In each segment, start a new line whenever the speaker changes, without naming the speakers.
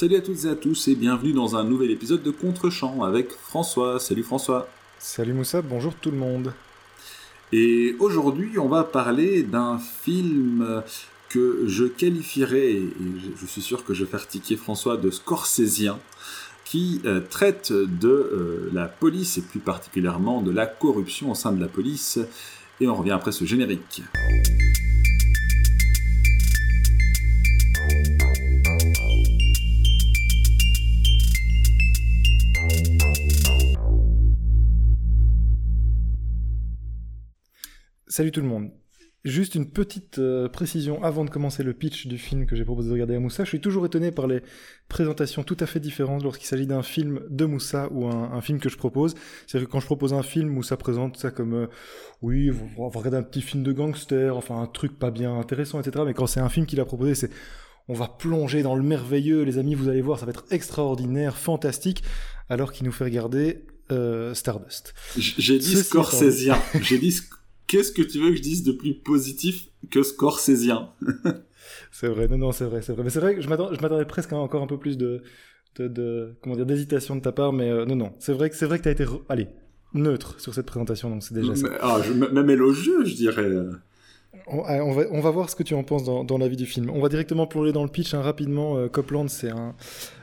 Salut à toutes et à tous et bienvenue dans un nouvel épisode de Contre-champ avec François. Salut François.
Salut Moussa, bonjour tout le monde.
Et aujourd'hui, on va parler d'un film que je qualifierais, et je suis sûr que je vais faire tiquer François, de scorsésien, qui euh, traite de euh, la police et plus particulièrement de la corruption au sein de la police. Et on revient après ce générique.
Salut tout le monde. Juste une petite euh, précision avant de commencer le pitch du film que j'ai proposé de regarder à Moussa. Je suis toujours étonné par les présentations tout à fait différentes lorsqu'il s'agit d'un film de Moussa ou un, film que je propose. C'est-à-dire que quand je propose un film, Moussa présente ça comme euh, oui, on va regarder un petit film de gangster, enfin un truc pas bien intéressant, etc. Mais quand c'est un film qu'il a proposé, c'est on va plonger dans le merveilleux, les amis, vous allez voir, ça va être extraordinaire, fantastique, alors qu'il nous fait regarder euh, Stardust.
J'ai dit Scorsésien. J'ai dit qu'est-ce que tu veux que je dise de plus positif que scorsésien
C'est vrai, non, non, c'est vrai, c'est vrai. Mais c'est vrai que je m'attendais presque à encore un peu plus de, de, comment dire, d'hésitation de ta part, mais euh, non, non, c'est vrai que c'est vrai que t'as été, allez, neutre sur cette présentation, donc c'est déjà ça.
Ah, même élogieux, je dirais.
On, va, on, va, voir ce que tu en penses dans, dans la vie du film. On va directement plonger dans le pitch hein, rapidement. Euh, Copland, c'est un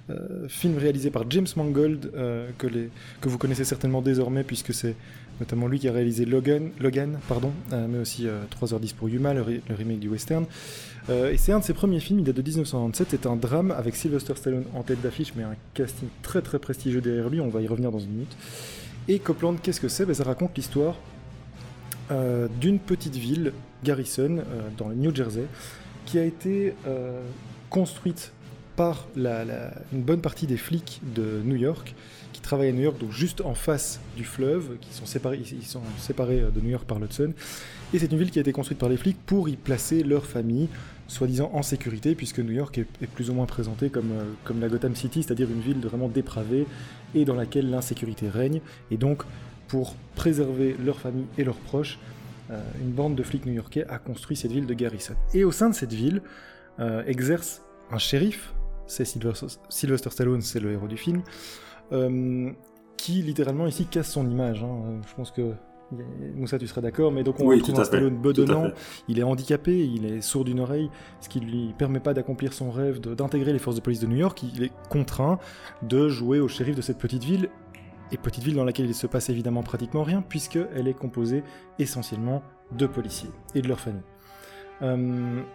euh, film réalisé par James Mangold, que, les, que vous connaissez certainement désormais, puisque c'est notamment lui qui a réalisé Logan, Logan pardon, euh, mais aussi 3h10 euh, pour Yuma, le, remake du western. Euh, et c'est un de ses premiers films, il date de 1997, c'est un drame avec Sylvester Stallone en tête d'affiche, mais un casting très très prestigieux derrière lui, on va y revenir dans une minute. Et Copland, qu'est-ce que c'est? Ben, Ça raconte l'histoire d'une petite ville, Garrison, dans le New Jersey, qui a été construite par une bonne partie des flics de New York qui travaillent à New York, donc juste en face du fleuve, qui sont séparés, ils sont séparés euh, de New York par l'Hudson. Et c'est une ville qui a été construite par les flics pour y placer leur famille, soi-disant en sécurité, puisque New York est, plus ou moins présentée comme, euh, comme la Gotham City, c'est-à-dire une ville vraiment dépravée et dans laquelle l'insécurité règne. Et donc, pour préserver leur famille et leurs proches, euh, une bande de flics new-yorkais a construit cette ville de Garrison. Et au sein de cette ville exerce un shérif, c'est Sylvester Stallone, c'est le héros du film, euh, qui littéralement ici casse son image. Hein. Je pense que Moussa, tu serais d'accord, mais donc on
oui,
retrouve un Stallone bedonnant, il est handicapé, il est sourd d'une oreille, ce qui lui permet pas d'accomplir son rêve d'intégrer les forces de police de New York, il est contraint de jouer au shérif de cette petite ville, et petite ville dans laquelle il se passe évidemment pratiquement rien, puisqu'elle est composée essentiellement de policiers et de leurs familles.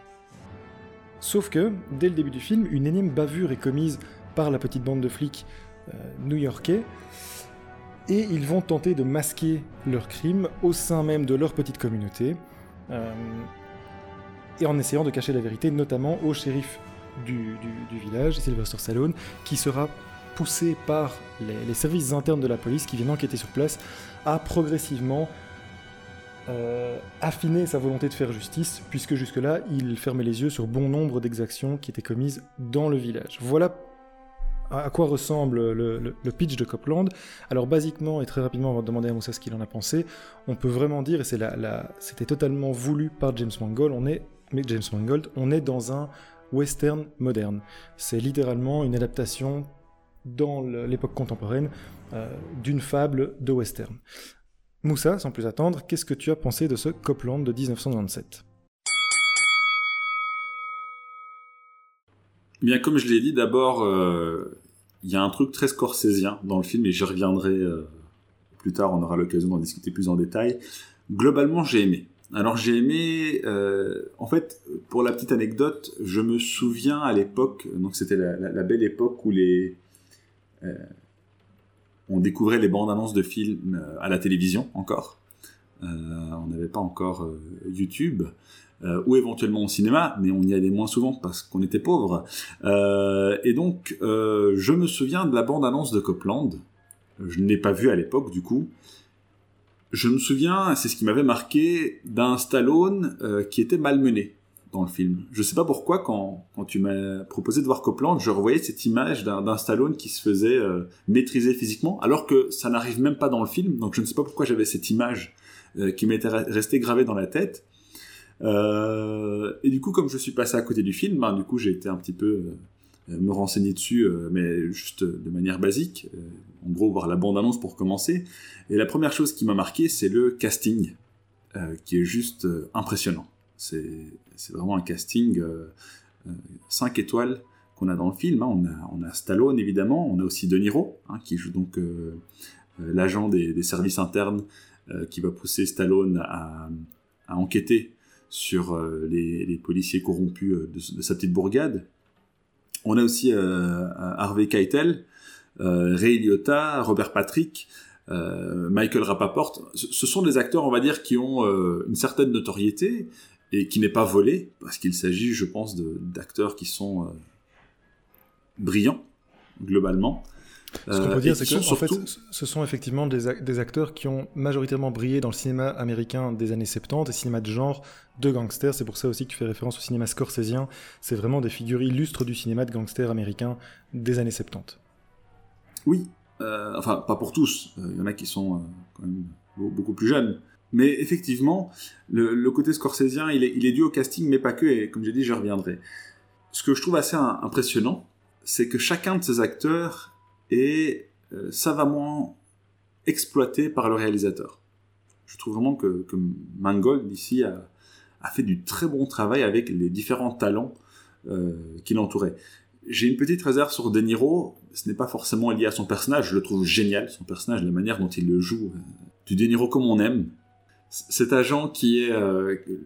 Sauf que, dès le début du film, une énième bavure est commise par la petite bande de flics euh, new-yorkais, et ils vont tenter de masquer leurs crimes au sein même de leur petite communauté, euh, et en essayant de cacher la vérité, notamment au shérif du, village, Sylvester Stallone, qui sera poussé par les, services internes de la police qui viennent enquêter sur place à progressivement euh, affiner sa volonté de faire justice, puisque jusque-là, il fermait les yeux sur bon nombre d'exactions qui étaient commises dans le village. Voilà à quoi ressemble le, pitch de Copland. Alors basiquement et très rapidement, on va demander à Moussa ce qu'il en a pensé. On peut vraiment dire, et c'était totalement voulu par James Mangold, on est, mais James Mangold, on est dans un western moderne. C'est littéralement une adaptation dans l'époque contemporaine euh, d'une fable de western. Moussa, sans plus attendre, qu'est-ce que tu as pensé de ce Copland de 1997
Bien, comme je l'ai dit, d'abord, euh, il y a un truc très scorsésien dans le film et j'y reviendrai euh, plus tard, on aura l'occasion d'en discuter plus en détail. Globalement, j'ai aimé. Alors j'ai aimé, en fait, pour la petite anecdote, je me souviens à l'époque, donc c'était la, belle époque où les, on découvrait les bandes annonces de films à la télévision encore. on n'avait pas encore YouTube. Euh, ou éventuellement au cinéma, mais on y allait moins souvent parce qu'on était pauvre. Euh, et donc, euh, je me souviens de la bande-annonce de Copland. Je ne l'ai pas vue à l'époque, du coup. Je me souviens, c'est ce qui m'avait marqué, d'un Stallone qui était malmené dans le film. Je sais pas pourquoi, quand, quand tu m'as proposé de voir Copland, je revoyais cette image d'un Stallone qui se faisait maîtriser physiquement, alors que ça n'arrive même pas dans le film, donc je ne sais pas pourquoi j'avais cette image qui m'était restée gravée dans la tête. Euh, et du coup, comme je suis passé à côté du film, ben, du coup, j'ai été un petit peu me renseigner dessus, mais juste de manière basique. en gros, voir la bande-annonce pour commencer. Et la première chose qui m'a marqué, c'est le casting, qui est juste impressionnant. C'est vraiment un casting 5 étoiles qu'on a dans le film. Hein. On, a, on a Stallone, évidemment. On a aussi De Niro, hein, qui joue donc l'agent des, services internes qui va pousser Stallone à, enquêter sur euh, les, policiers corrompus euh, de, sa petite bourgade. On a aussi euh, Harvey Keitel, Ray Liotta, Robert Patrick, Michael Rapaport. Ce sont des acteurs, on va dire, qui ont une certaine notoriété et qui n'est pas volée, parce qu'il s'agit, je pense, d'acteurs qui sont brillants, globalement.
Ce qu'on peut dire, c'est que en fait, ce sont effectivement des, des, acteurs qui ont majoritairement brillé dans le cinéma américain des années 70 et cinéma de genre de gangsters. C'est pour ça aussi que tu fais référence au cinéma scorsésien. C'est vraiment des figures illustres du cinéma de gangsters américain des années 70.
Oui, euh, enfin, pas pour tous. Il y en a qui sont euh, quand même beaucoup plus jeunes. Mais effectivement, le, côté scorsésien, il est, est, dû au casting, mais pas que, et comme j'ai dit, je reviendrai. Ce que je trouve assez impressionnant, c'est que chacun de ces acteurs et euh, savamment exploité par le réalisateur. Je trouve vraiment que, Mangold ici a, fait du très bon travail avec les différents talents euh, qui l'entouraient. J'ai une petite réserve sur De Niro, ce n'est pas forcément lié à son personnage, je le trouve génial, son personnage, la manière dont il le joue, euh, du De Niro comme on aime. Cet agent qui est...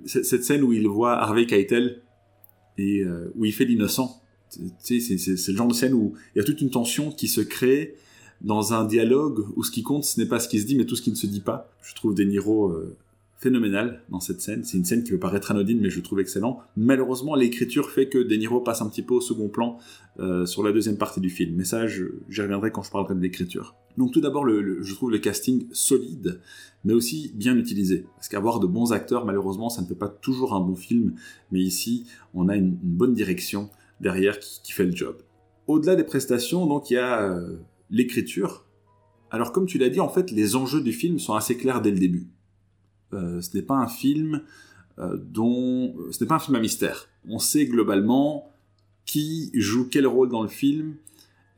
cette scène où il voit Harvey Keitel et où il fait l'innocent, c'est le genre de scène où il y a toute une tension qui se crée dans un dialogue où ce qui compte, ce n'est pas ce qui se dit, mais tout ce qui ne se dit pas. Je trouve De Niro euh, phénoménal dans cette scène. C'est une scène qui peut paraître anodine, mais je trouve excellent. Malheureusement, l'écriture fait que De Niro passe un petit peu au second plan euh, sur la deuxième partie du film. Mais ça, j'y reviendrai quand je parlerai de l'écriture. Donc tout d'abord, je trouve le casting solide, mais aussi bien utilisé. Parce qu'avoir de bons acteurs, malheureusement, ça ne fait pas toujours un bon film. Mais ici, on a une bonne direction derrière qui, fait le job. Au-delà des prestations, donc il y a euh, l'écriture. Alors comme tu l'as dit, en fait, les enjeux du film sont assez clairs dès le début. Euh, ce n'est pas un film euh, dont, ce n'est pas un film à mystère. On sait globalement qui joue quel rôle dans le film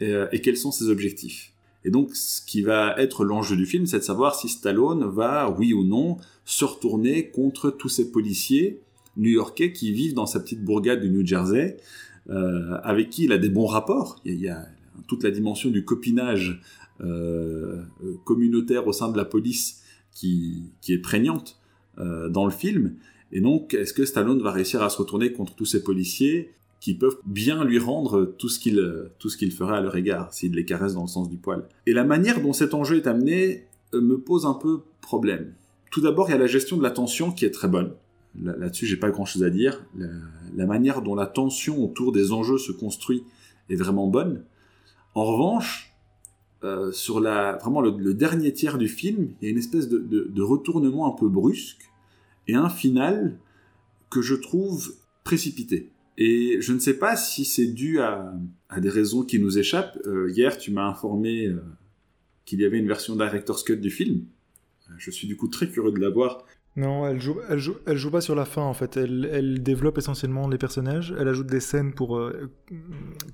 et quels sont ses objectifs. Et donc, ce qui va être l'enjeu du film, c'est de savoir si Stallone va, oui ou non, se retourner contre tous ces policiers new-yorkais qui vivent dans sa petite bourgade du New Jersey euh, avec qui il a des bons rapports. Il y a, toute la dimension du copinage euh, communautaire au sein de la police qui, est prégnante euh, dans le film. Et donc, est-ce que Stallone va réussir à se retourner contre tous ces policiers qui peuvent bien lui rendre tout ce qu'il tout ferait à leur égard s'il les caresse dans le sens du poil? Et la manière dont cet enjeu est amené me pose un peu problème. Tout d'abord, il y a la gestion de la tension qui est très bonne. Là-dessus, j'ai pas grand-chose à dire. La, manière dont la tension autour des enjeux se construit est vraiment bonne. En revanche, euh, sur la, vraiment le, dernier tiers du film, il y a une espèce de, retournement un peu brusque et un final que je trouve précipité. Et je ne sais pas si c'est dû à, des raisons qui nous échappent. Euh, hier, tu m'as informé euh, qu'il y avait une version director's cut du film. Je suis du coup très curieux de la voir
non, elle joue, elle joue, elle joue pas sur la fin en fait. Elle, développe essentiellement les personnages. Elle ajoute des scènes pour, euh,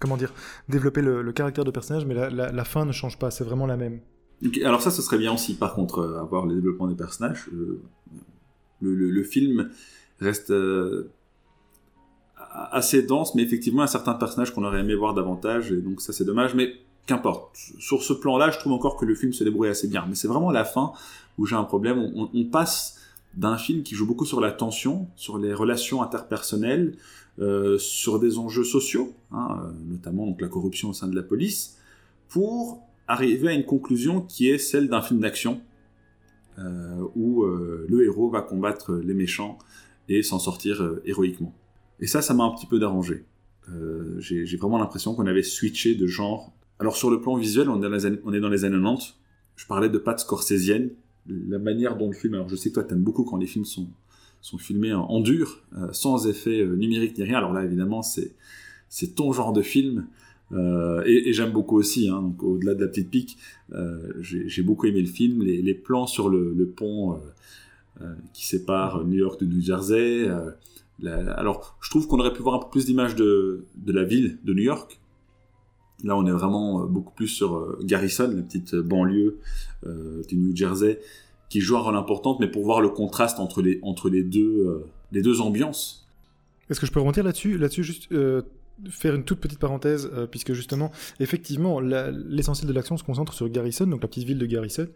comment dire, développer le, caractère de personnage, mais la, fin ne change pas. C'est vraiment la même.
Alors ça, ce serait bien aussi. Par contre, euh, avoir le développement des personnages. Euh, le, film reste assez dense, mais effectivement, un certain personnage qu'on aurait aimé voir davantage, et donc ça c'est dommage. Mais qu'importe. Sur ce plan-là, je trouve encore que le film se débrouille assez bien. Mais c'est vraiment la fin où j'ai un problème. on passe d'un film qui joue beaucoup sur la tension, sur les relations interpersonnelles, euh, sur des enjeux sociaux, hein, euh, notamment donc la corruption au sein de la police, pour arriver à une conclusion qui est celle d'un film d'action, euh, où le héros va combattre les méchants et s'en sortir héroïquement. Et ça, ça m'a un petit peu dérangé. J'ai vraiment l'impression qu'on avait switché de genre. Alors sur le plan visuel, on est dans les années, on est dans les années 90. Je parlais de pattes scorsésiennes la manière dont le film. Alors je sais que toi t'aimes beaucoup quand les films sont filmés en, dur, euh, sans effet euh, numérique ni rien. Alors là évidemment c'est ton genre de film. Euh, et, j'aime beaucoup aussi, hein, au-delà de la petite pique, j'ai beaucoup aimé le film, les, plans sur le, pont qui sépare New York de New Jersey. alors, je trouve qu'on aurait pu voir un peu plus d'images de la ville de New York, Là, on est vraiment beaucoup plus sur Garrison, la petite banlieue du New Jersey, qui joue un rôle important, mais pour voir le contraste entre les, entre les, deux, les deux ambiances.
Est-ce que je peux remonter là-dessus Là-dessus, juste faire une toute petite parenthèse, euh, puisque justement, effectivement, l'essentiel de l'action se concentre sur Garrison, donc la petite ville de Garrison,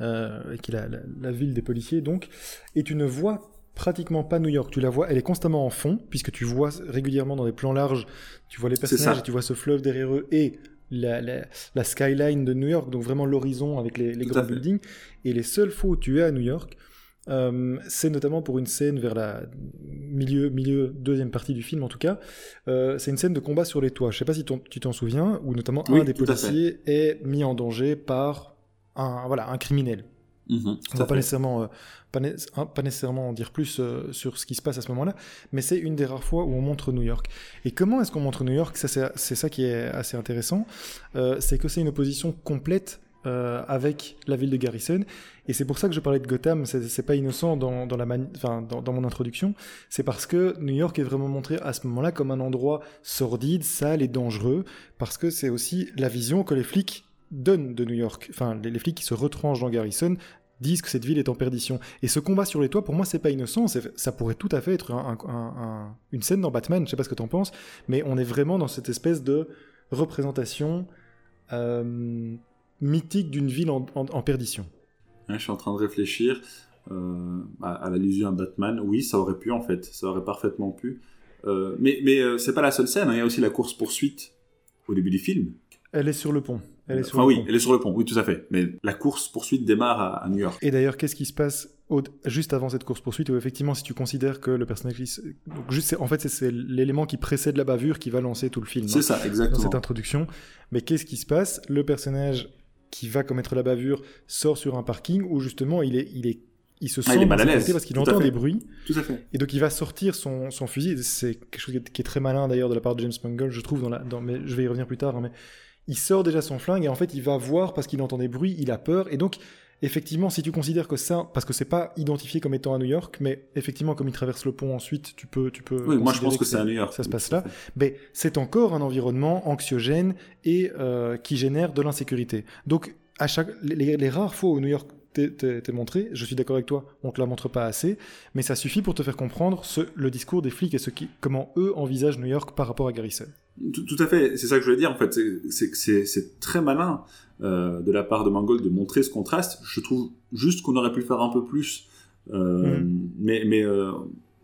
euh, qui est la, la, ville des policiers, donc, et tu ne vois pratiquement pas New York. Tu la vois, elle est constamment en fond, puisque tu vois régulièrement dans des plans larges, tu vois les personnages, et tu vois ce fleuve derrière eux, et la, la, skyline de New York, donc vraiment l'horizon avec les, les grands buildings. Et les seules fois où tu es à New York, euh, c'est notamment pour une scène vers la milieu, milieu, deuxième partie du film en tout cas. Euh, c'est une scène de combat sur les toits. Je sais pas si tu t'en souviens, où notamment un des policiers est mis en danger par un, voilà, un criminel. Mhm, on va pas nécessairement, euh, pas, pas, nécessairement en dire plus sur ce qui se passe à ce moment-là, mais c'est une des rares fois où on montre New York. Et comment est-ce qu'on montre New York? C'est ça qui est assez intéressant. c'est que c'est une opposition complète euh, avec la ville de Garrison. Et c'est pour ça que je parlais de Gotham, c'est pas innocent dans, dans la enfin, dans, dans, mon introduction, c'est parce que New York est vraiment montré à ce moment-là comme un endroit sordide, sale et dangereux, parce que c'est aussi la vision que les flics donnent de New York. Enfin, les, flics qui se retranchent dans Garrison disent que cette ville est en perdition. Et ce combat sur les toits, pour moi, c'est pas innocent. Ça pourrait tout à fait être un, une scène dans Batman. Je sais pas ce que t'en penses, mais on est vraiment dans cette espèce de représentation euh, mythique d'une ville en, perdition.
je suis en train de réfléchir euh, à, l'allusion à Batman. Oui, ça aurait pu en fait, ça aurait parfaitement pu. Euh, mais mais c'est pas la seule scène. Hein. Il y a aussi la course poursuite au début du film.
Elle est sur le pont.
Elle est sur enfin oui, elle est sur le pont. Oui, tout à fait. Mais la course poursuite démarre à, New York.
Et d'ailleurs, qu'est-ce qui se passe juste avant cette course poursuite où effectivement, si tu considères que le personnage, donc juste, en fait, c'est l'élément qui précède la bavure qui va lancer tout le film.
C'est ça, exactement.
Dans cette introduction. Mais qu'est-ce qui se passe? Le personnage qui va commettre la bavure sort sur un parking où justement il est, il est il se ah, sent
mal à l'aise
parce qu'il entend des bruits.
Tout à fait.
Et donc il va sortir son, son fusil. C'est quelque chose qui est, très malin d'ailleurs de la part de James Mangold, je trouve. Dans la, dans, mais je vais y revenir plus tard. Hein, mais il sort déjà son flingue et en fait il va voir parce qu'il entend des bruits, il a peur et donc effectivement, si tu considères que ça, parce que c'est pas identifié comme étant à New York, mais effectivement, comme il traverse le pont ensuite, tu peux, tu peux.
Oui, moi je pense que, c'est à New York.
Ça se passe là. Mais c'est encore un environnement anxiogène et euh, qui génère de l'insécurité. Donc, à chaque, les, rares fois où New York t'est montré, je suis d'accord avec toi, on te la montre pas assez, mais ça suffit pour te faire comprendre ce, le discours des flics et ce qui, comment eux envisagent New York par rapport à Garrison.
Tout, tout à fait, c'est ça que je voulais dire en fait, c'est très malin euh, de la part de Mangold de montrer ce contraste. Je trouve juste qu'on aurait pu faire un peu plus, euh, mm. mais, mais euh,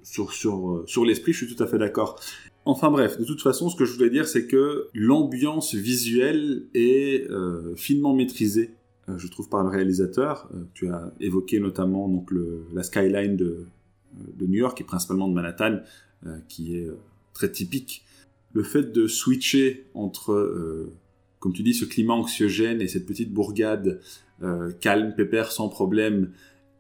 sur, sur, sur l'esprit, je suis tout à fait d'accord. Enfin bref, de toute façon, ce que je voulais dire, c'est que l'ambiance visuelle est finement maîtrisée, je trouve, par le réalisateur. tu as évoqué notamment donc le, la skyline de, de New York et principalement de Manhattan, qui est très typique. Le fait de switcher entre comme tu dis, ce climat anxiogène et cette petite bourgade euh, calme, pépère, sans problème,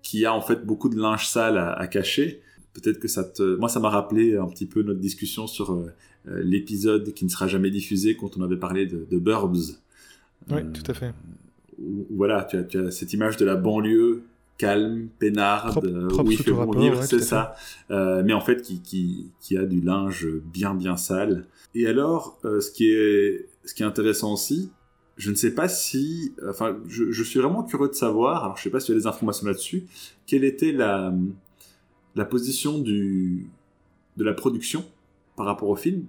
qui a en fait beaucoup de linge sale à, cacher. Peut-être que ça te... Moi, ça m'a rappelé un petit peu notre discussion sur euh, euh, l'épisode qui ne sera jamais diffusé quand on avait parlé de, de Burbs.
Oui, tout à fait.
voilà, tu as, tu as, cette image de la banlieue calme, peinarde,
où il fait bon
c'est ça. mais en fait, qui, qui, qui, a du linge bien, bien sale. Et alors, ce qui est ce qui est intéressant aussi, je ne sais pas si, enfin, je, suis vraiment curieux de savoir, alors je ne sais pas si tu as des informations là-dessus, quelle était la, la position du, de la production par rapport au film?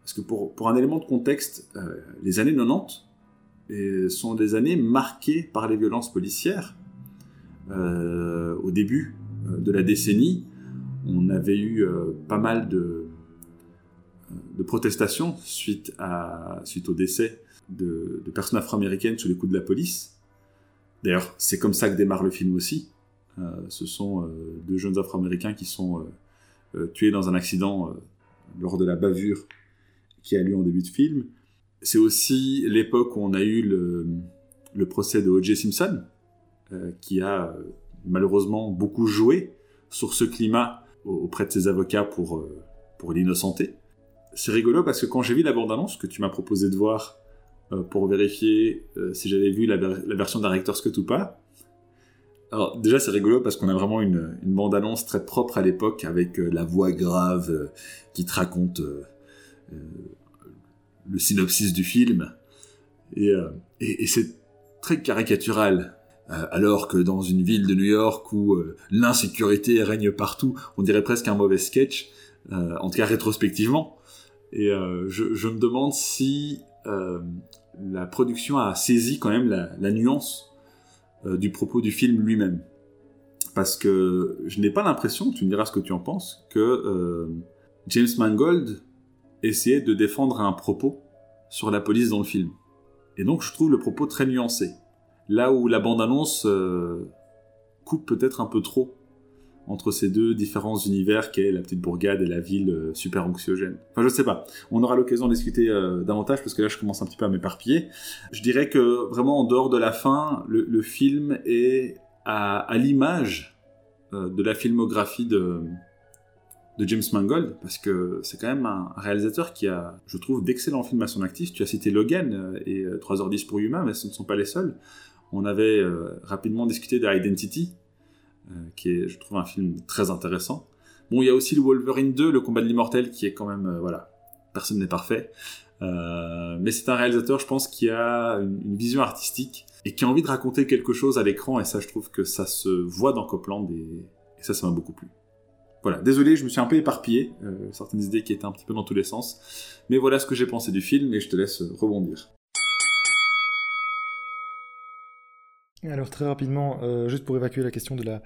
Parce que pour, pour un élément de contexte, euh, les années 90 et sont des années marquées par les violences policières. Euh, au début euh, de la décennie, on avait eu pas mal de, de protestation suite, à, suite au décès de, personnes afro-américaines sous les coups de la police. D'ailleurs, c'est comme ça que démarre le film aussi. Euh, ce sont euh, deux jeunes afro-américains qui sont euh, tués dans un accident lors de la bavure qui a lieu en début de film. C'est aussi l'époque où on a eu le procès de O.J. Simpson, qui a malheureusement beaucoup joué sur ce climat auprès de ses avocats pour, pour l'innocenter c'est rigolo parce que quand j'ai vu la bande-annonce que tu m'as proposé de voir euh, pour vérifier euh, si j'avais vu la, version Director's Cut ou pas, alors déjà c'est rigolo parce qu'on a vraiment une, bande-annonce très propre à l'époque avec euh, la voix grave qui te raconte le synopsis du film. Et, c'est très caricatural. Alors que dans une ville de New York où l'insécurité règne partout, on dirait presque un mauvais sketch, en tout cas rétrospectivement. Et je, me demande si la production a saisi quand même la, nuance du propos du film lui-même parce que je n'ai pas l'impression, tu me diras ce que tu en penses, que euh, James Mangold essayait de défendre un propos sur la police dans le film. Et donc je trouve le propos très nuancé. Là où la bande-annonce euh, coupe peut-être un peu trop entre ces deux différents univers qu'est la petite bourgade et la ville euh, super anxiogène. Enfin, je sais pas. On aura l'occasion de discuter davantage parce que là, je commence un petit peu à m'éparpiller. Je dirais que vraiment, en dehors de la fin, le film est à, l'image euh, de la filmographie de, James Mangold, parce que c'est quand même un réalisateur qui a, je trouve, d'excellents films à son actif. Tu as cité Logan euh, et 3h10 euh, pour Yuma, mais ce ne sont pas les seuls. On avait rapidement discuté d'Identity, qui est, je trouve, un film très intéressant. Bon, il y a aussi le Wolverine 2, le combat de l'immortel, qui est quand même, voilà, personne n'est parfait. mais c'est un réalisateur, je pense, qui a une vision artistique et qui a envie de raconter quelque chose à l'écran, et ça, je trouve que ça se voit dans Copland, et, ça, ça m'a beaucoup plu. Voilà, désolé, je me suis un peu éparpillé, euh, certaines idées qui étaient un petit peu dans tous les sens, mais voilà ce que j'ai pensé du film, et je te laisse rebondir.
Alors très rapidement, euh, juste pour évacuer la question de la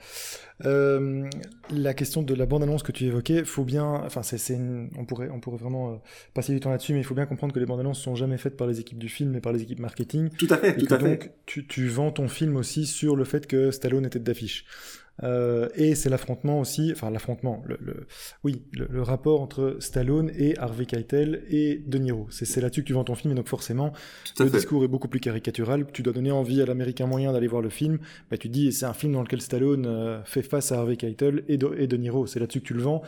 euh, la question de la bande annonce que tu évoquais, faut bien, enfin c'est on pourrait on pourrait vraiment euh, passer du temps là-dessus, mais il faut bien comprendre que les bandes annonces sont jamais faites par les équipes du film, mais par les équipes marketing.
Tout à fait, tout à
donc, Tu, tu vends ton film aussi sur le fait que Stallone était d'affiche. Euh, et c'est l'affrontement aussi, enfin l'affrontement, le, oui, le, rapport entre Stallone et Harvey Keitel et De Niro. C'est là-dessus que tu vends ton film, et donc forcément, le discours est beaucoup plus caricatural. Tu dois donner envie à l'américain moyen d'aller voir le film. Bah, tu dis, c'est un film dans lequel Stallone euh, fait face à Harvey Keitel et de, et de Niro. C'est là-dessus que tu le vends.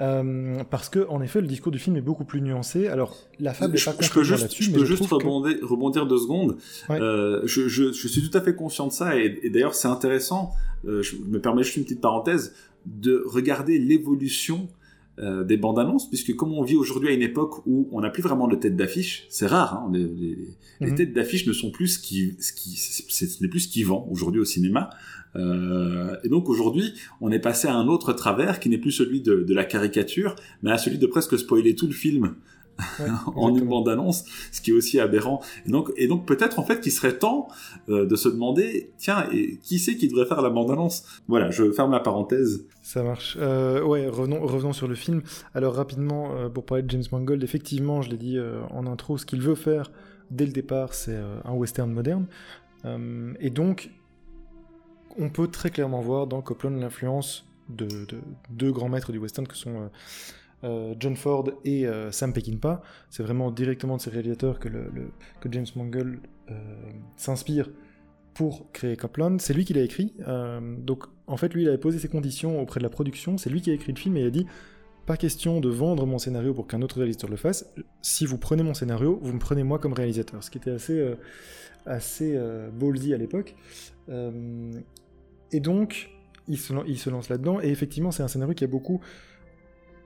Euh, parce que en effet le discours du film est beaucoup plus nuancé. Alors la fable n'est pas
je peux juste, je peux juste rebondir, rebondir, deux secondes. Euh, je, je, je, suis tout à fait conscient de ça et, et d'ailleurs c'est intéressant. Euh, je me permets juste une petite parenthèse de regarder l'évolution euh, des bandes annonces, puisque comme on vit aujourd'hui à une époque où on n'a plus vraiment de tête d'affiche, c'est rare, hein, les, les, les, mhm. têtes d'affiche ne sont plus ce qui, ce qui, ce n'est plus ce qui vend aujourd'hui au cinéma. Euh, et donc aujourd'hui, on est passé à un autre travers qui n'est plus celui de, de, la caricature, mais à celui de presque spoiler tout le film. en une bande-annonce, ce qui est aussi aberrant. Et donc, et donc peut-être en fait qu'il serait temps euh, de se demander, tiens, et qui c'est qui devrait faire la bande-annonce? Voilà, je ferme la parenthèse.
Ça marche. Euh, ouais, revenons, revenons sur le film. Alors rapidement, euh, pour parler de James Mangold, effectivement, je l'ai dit en intro, ce qu'il veut faire dès le départ, c'est un western moderne. et donc, on peut très clairement voir dans Copland l'influence de, deux grands maîtres du western que sont euh, John Ford et euh, Sam Peckinpah. C'est vraiment directement de ces réalisateurs que, James Mangold euh, s'inspire pour créer Copland. C'est lui qui l'a écrit. donc en fait, lui, il avait posé ses conditions auprès de la production. C'est lui qui a écrit le film et il a dit pas question de vendre mon scénario pour qu'un autre réalisateur le fasse. Si vous prenez mon scénario, vous me prenez moi comme réalisateur. Ce qui était assez, assez ballsy à l'époque. et donc, il se lance là-dedans. Et effectivement, c'est un scénario qui a beaucoup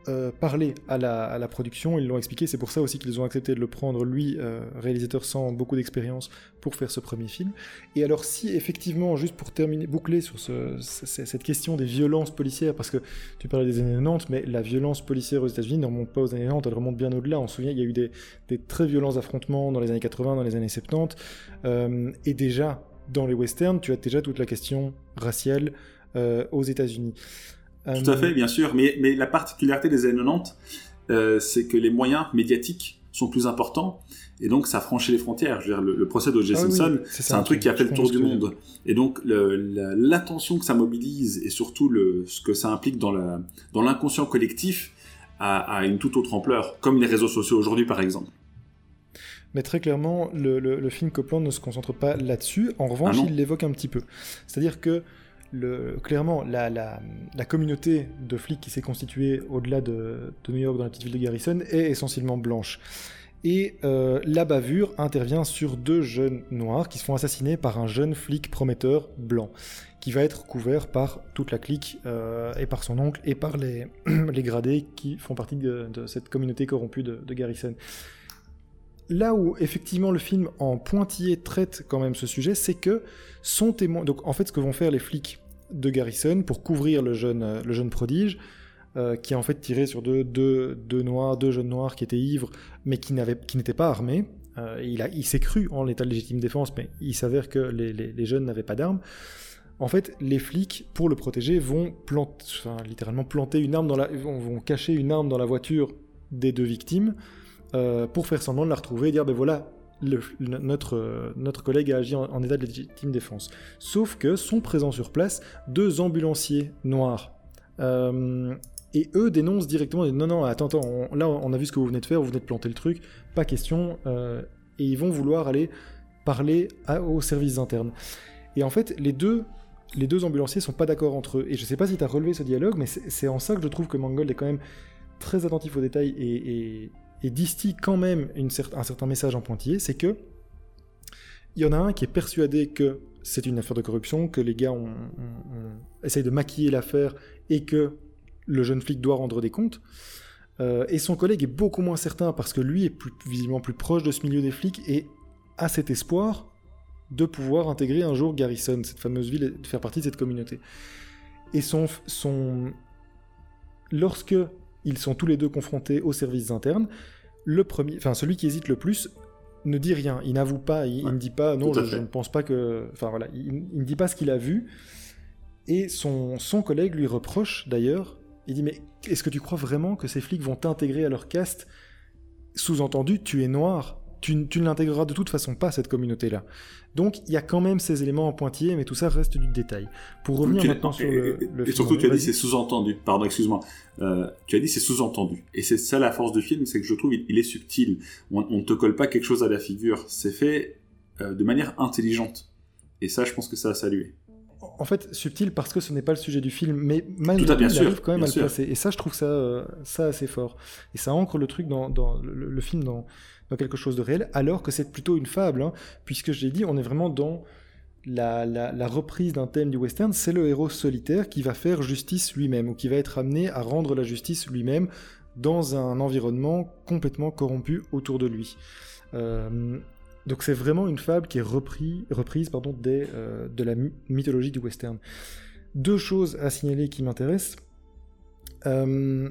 euh, parler à la, production, ils l'ont expliqué, c'est pour ça aussi qu'ils ont accepté de le prendre, lui, euh, réalisateur sans beaucoup d'expérience, pour faire ce premier film. Et alors si effectivement, juste pour terminer, boucler sur cette question des violences policières, parce que tu parlais des années 90, mais la violence policière aux États-Unis ne remonte pas aux années 90, elle remonte bien au-delà. On se souvient, il y a eu des, très violents affrontements dans les années 80, dans les années 70, euh, et déjà, dans les westerns, tu as déjà toute la question raciale aux États-Unis.
Tout à fait, bien sûr. Mais, mais la particularité des années 90, euh, c'est que les moyens médiatiques sont plus importants et donc ça franchit les frontières. Je veux dire, le, procès d'O.J. Ah Simpson, c'est un truc qui a fait le tour du monde. Et donc l'attention que ça mobilise et surtout le, ce que ça implique dans l'inconscient dans collectif a, a, une toute autre ampleur, comme les réseaux sociaux aujourd'hui par exemple.
Mais très clairement, le, le, film Copland ne se concentre pas là-dessus. En revanche, ah il l'évoque un petit peu. C'est-à-dire que clairement, la, communauté de flics qui s'est constituée au-delà de, New York, dans la petite ville de Garrison, est essentiellement blanche. Et euh, la bavure intervient sur deux jeunes noirs qui se font assassiner par un jeune flic prometteur blanc, qui va être couvert par toute la clique, euh, et par son oncle, et par les, les gradés qui font partie de, cette communauté corrompue de, Garrison. là où effectivement le film en pointillé traite quand même ce sujet, c'est que son témoin. Donc en fait, ce que vont faire les flics de Garrison pour couvrir le jeune, euh, le jeune prodige, euh, qui a en fait tiré sur deux, deux, deux, noirs, deux jeunes noirs qui étaient ivres, mais qui n'étaient pas armés. Euh, il, il s'est cru en l'état de légitime défense, mais il s'avère que les, les, jeunes n'avaient pas d'armes. En fait, les flics, pour le protéger, vont planter, littéralement planter une arme dans la, vont, cacher une arme dans la voiture des deux victimes pour faire semblant de la retrouver et dire ben voilà, notre, notre collègue a agi en, état de légitime défense. Sauf que sont présents sur place deux ambulanciers noirs. Euh, et eux dénoncent directement, non, non, attends, attends, là on a vu ce que vous venez de faire, vous venez de planter le truc, pas question. Euh, et ils vont vouloir aller parler à, aux services internes. Et en fait, les deux, les deux ambulanciers sont pas d'accord entre eux. Et je sais pas si tu as relevé ce dialogue, mais c'est en ça que je trouve que Mangold est quand même très attentif aux détails et, et distille quand même un certain message en pointillé, c'est que il y en a un qui est persuadé que c'est une affaire de corruption, que les gars ont, essayent de maquiller l'affaire et que le jeune flic doit rendre des comptes. Euh, et son collègue est beaucoup moins certain parce que lui est visiblement plus proche de ce milieu des flics et a cet espoir de pouvoir intégrer un jour Garrison, cette fameuse ville, et de faire partie de cette communauté. Et son... lorsque ils sont tous les deux confrontés aux services internes, le premier, enfin celui qui hésite le plus ne dit rien, il n'avoue pas, il, ouais, il, ne dit pas non, je, je, ne pense pas que, enfin voilà, il, il ne dit pas ce qu'il a vu. Et son, son collègue lui reproche d'ailleurs il dit mais est-ce que tu crois vraiment que ces flics vont t'intégrer à leur caste? Sous-entendu, tu es noir, tu, tu ne l'intégreras de toute façon pas cette communauté-là. Donc il y a quand même ces éléments en pointillé, mais tout ça reste du détail. Pour revenir maintenant sur
et,
le,
le et surtout tu as dit c'est sous-entendu. Pardon, excuse-moi. Euh, tu as dit c'est sous-entendu. Et c'est ça la force du film, c'est que je trouve il, il est subtil. On, on te colle pas quelque chose à la figure. C'est fait euh, de manière intelligente. Et ça, je pense que ça a salué
en fait subtil parce que ce n'est pas le sujet du film, mais malgré tout, il arrive quand même à le placer. Et ça, je trouve ça, euh, ça assez fort. Et ça ancre le truc dans, dans le, le, film dans, quelque chose de réel, alors que c'est plutôt une fable, hein, puisque j'ai dit, on est vraiment dans la reprise d'un thème du western. C'est le héros solitaire qui va faire justice lui-même, ou qui va être amené à rendre la justice lui-même dans un environnement complètement corrompu autour de lui. Euh, donc c'est vraiment une fable qui est repris, reprise pardon, des, euh, de la mythologie du western. Deux choses à signaler qui m'intéressent. Euh,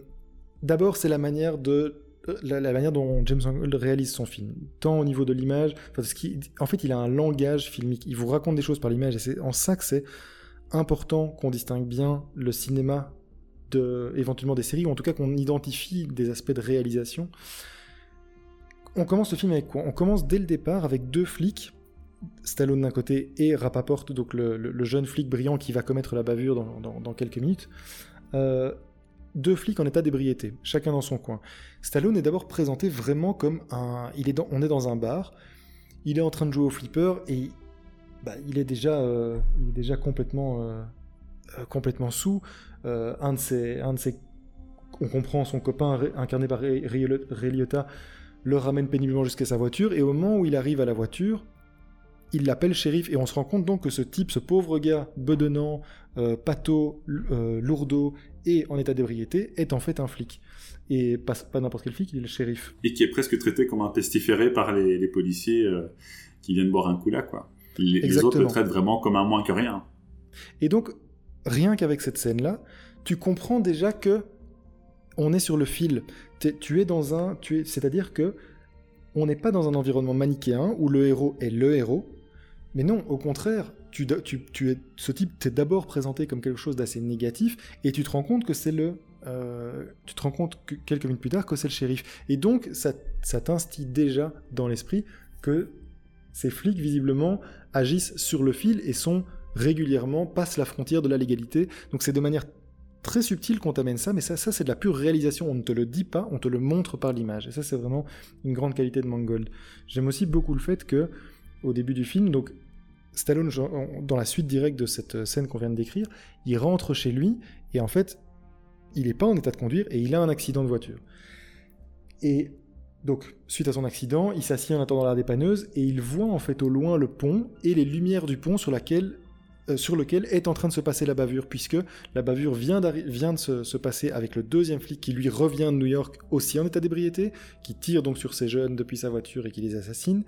D'abord, c'est la manière de la, manière dont James Mangold réalise son film, tant au niveau de l'image, parce qu'en fait, il a un langage filmique. Il vous raconte des choses par l'image, et c'est en ça que c'est important qu'on distingue bien le cinéma de, éventuellement des séries, ou en tout cas qu'on identifie des aspects de réalisation on commence le film avec quoi? On commence dès le départ avec deux flics, Stallone d'un côté et Rapaport, donc le, jeune flic brillant qui va commettre la bavure dans quelques minutes. Euh, deux flics en état d'ébriété, chacun dans son coin. Stallone est d'abord présenté vraiment comme un. On est dans un bar, il est en train de jouer au flipper et bah, il, est déjà, euh, il est déjà complètement, euh, euh complètement sous. Euh, un, de ses, un de ses. On comprend son copain incarné par Ray, le ramène péniblement jusqu'à sa voiture, et au moment où il arrive à la voiture, il l'appelle shérif, et on se rend compte donc que ce type, ce pauvre gars, bedonnant, euh, pâteau, lourdeau et en état d'ébriété, est en fait un flic. Et pas, pas n'importe quel flic, il est le shérif.
Et qui est presque traité comme un pestiféré par les, les policiers euh, qui viennent boire un coup là, quoi. Les, les, autres le traitent vraiment comme un moins que rien.
Et donc, rien qu'avec cette scène-là, tu comprends déjà que on est sur le fil. Es, tu es dans un, tu es, c'est-à-dire que on n'est pas dans un environnement manichéen où le héros est le héros, mais non, au contraire, tu, tu, tu es, ce type t'est d'abord présenté comme quelque chose d'assez négatif, et tu te rends compte que c'est le, euh, tu te rends compte que quelques minutes plus tard que c'est le shérif, et donc ça, ça t'instille déjà dans l'esprit que ces flics visiblement agissent sur le fil et sont régulièrement passent la frontière de la légalité. Donc c'est de manière très subtil qu'on t'amène ça, mais ça, ça c'est de la pure réalisation. On ne te le dit pas, on te le montre par l'image. Et ça, c'est vraiment une grande qualité de Mangold. J'aime aussi beaucoup le fait que, au début du film, donc Stallone, dans la suite directe de cette scène qu'on vient de décrire, il rentre chez lui et en fait, il n'est pas en état de conduire et il a un accident de voiture. Et donc, suite à son accident, il s'assied en attendant la dépanneuse et il voit en fait au loin le pont et les lumières du pont sur euh, lequel est en train de se passer la bavure, puisque la bavure vient, de se, se, passer avec le deuxième flic qui lui revient de New York aussi en état d'ébriété, qui tire donc sur ces jeunes depuis sa voiture et qui les assassine.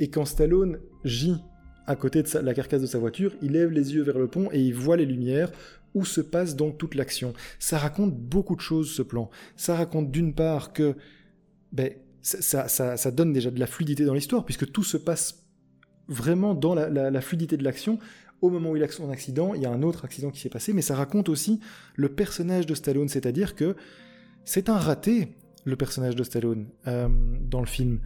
Et quand Stallone gît à côté de la carcasse de sa voiture, il lève les yeux vers le pont et il voit les lumières où se passe donc toute l'action. Ça raconte beaucoup de choses ce plan. Ça raconte d'une part que ben, ça, ça, ça, donne déjà de la fluidité dans l'histoire, puisque tout se passe vraiment dans la, fluidité de l'action. Au moment où il a son accident, il y a un autre accident qui s'est passé, mais ça raconte aussi le personnage de Stallone, c'est-à-dire que c'est un raté, le personnage de Stallone, euh, dans le film.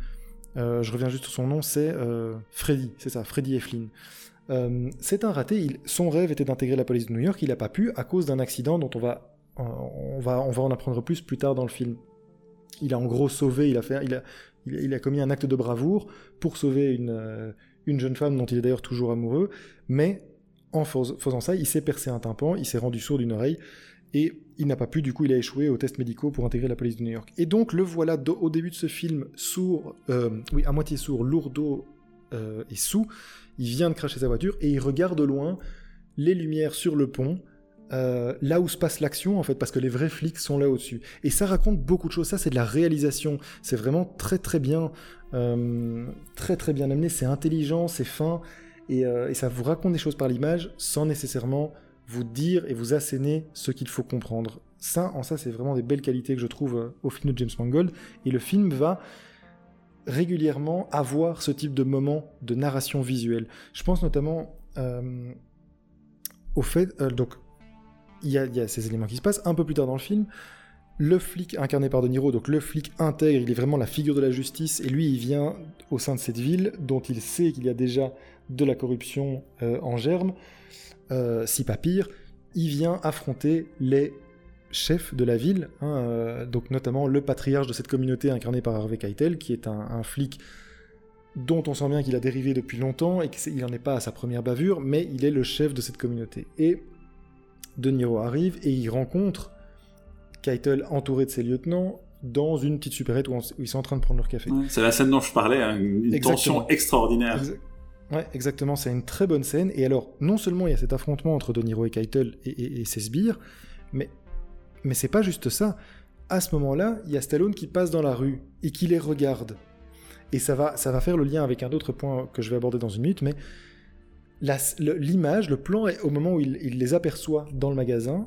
Euh, je reviens juste sur son nom, c'est euh, Freddy, c'est ça, Freddy Eflin. Euh, c'est un raté, son rêve était d'intégrer la police de New York, il n'a pas pu à cause d'un accident dont on va, on, va, on va en apprendre plus plus tard dans le film. Il a en gros sauvé, il a, fait, il a, il a, commis un acte de bravoure pour sauver une, une jeune femme dont il est d'ailleurs toujours amoureux, mais en faisant ça, il s'est percé un tympan, il s'est rendu sourd d'une oreille, et il n'a pas pu, du coup il a échoué aux tests médicaux pour intégrer la police de New York. Et donc le voilà au début de ce film, sourd, euh, oui, à moitié sourd, lourdeau euh, et sous, il vient de cracher sa voiture et il regarde au loin les lumières sur le pont, euh, là où se passe l'action en fait, parce que les vrais flics sont là au-dessus. Et ça raconte beaucoup de choses, ça c'est de la réalisation, c'est vraiment très très bien, très très bien amené, c'est intelligent, c'est fin, et, ça vous raconte des choses par l'image sans nécessairement vous dire et vous asséner ce qu'il faut comprendre. Ça, en ça, c'est vraiment des belles qualités que je trouve euh, au film de James Mangold. Et le film va régulièrement avoir ce type de moment de narration visuelle. Je pense notamment euh, au fait, euh, donc il y, a ces éléments qui se passent un peu plus tard dans le film. Le flic incarné par De Niro, donc le flic intègre, il est vraiment la figure de la justice, et lui, il vient au sein de cette ville dont il sait qu'il y a déjà de la corruption en germe. Euh, si pas pire, il vient affronter les chefs de la ville, hein, euh, donc notamment le patriarche de cette communauté incarné par Harvey Keitel, qui est un, flic dont on sent bien qu'il a dérivé depuis longtemps et qu'il n'en est pas à sa première bavure, mais il est le chef de cette communauté. Et De Niro arrive et il rencontre Keitel entouré de ses lieutenants dans une petite supérette où, ils sont en train de prendre leur café.
c'est la scène dont je parlais, hein, une tension extraordinaire.
Ouais, exactement, c'est une très bonne scène. Et alors, non seulement il y a cet affrontement entre De Niro et Keitel et, ses sbires, mais, mais c'est pas juste ça. À ce moment-là, il y a Stallone qui passe dans la rue et qui les regarde. Et ça va, ça va faire le lien avec un autre point que je vais aborder dans une minute, mais l'image, le, plan, au moment où il, les aperçoit dans le magasin,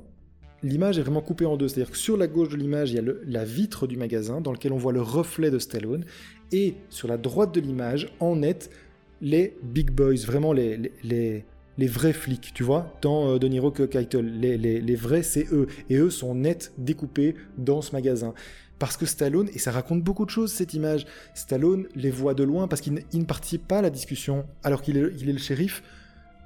l'image est vraiment coupée en deux. C'est-à-dire que sur la gauche de l'image, il y a la vitre du magasin dans lequel on voit le reflet de Stallone, et sur la droite de l'image, en net, les big boys, vraiment les, les, les, vrais flics, tu vois, dans euh, De que Keitel. Les, les, vrais, c'est eux. Et eux sont nets découpés dans ce magasin. Parce que Stallone, et ça raconte beaucoup de choses cette image, Stallone les voit de loin parce qu'il ne participe pas à la discussion alors qu'il est, il est le shérif.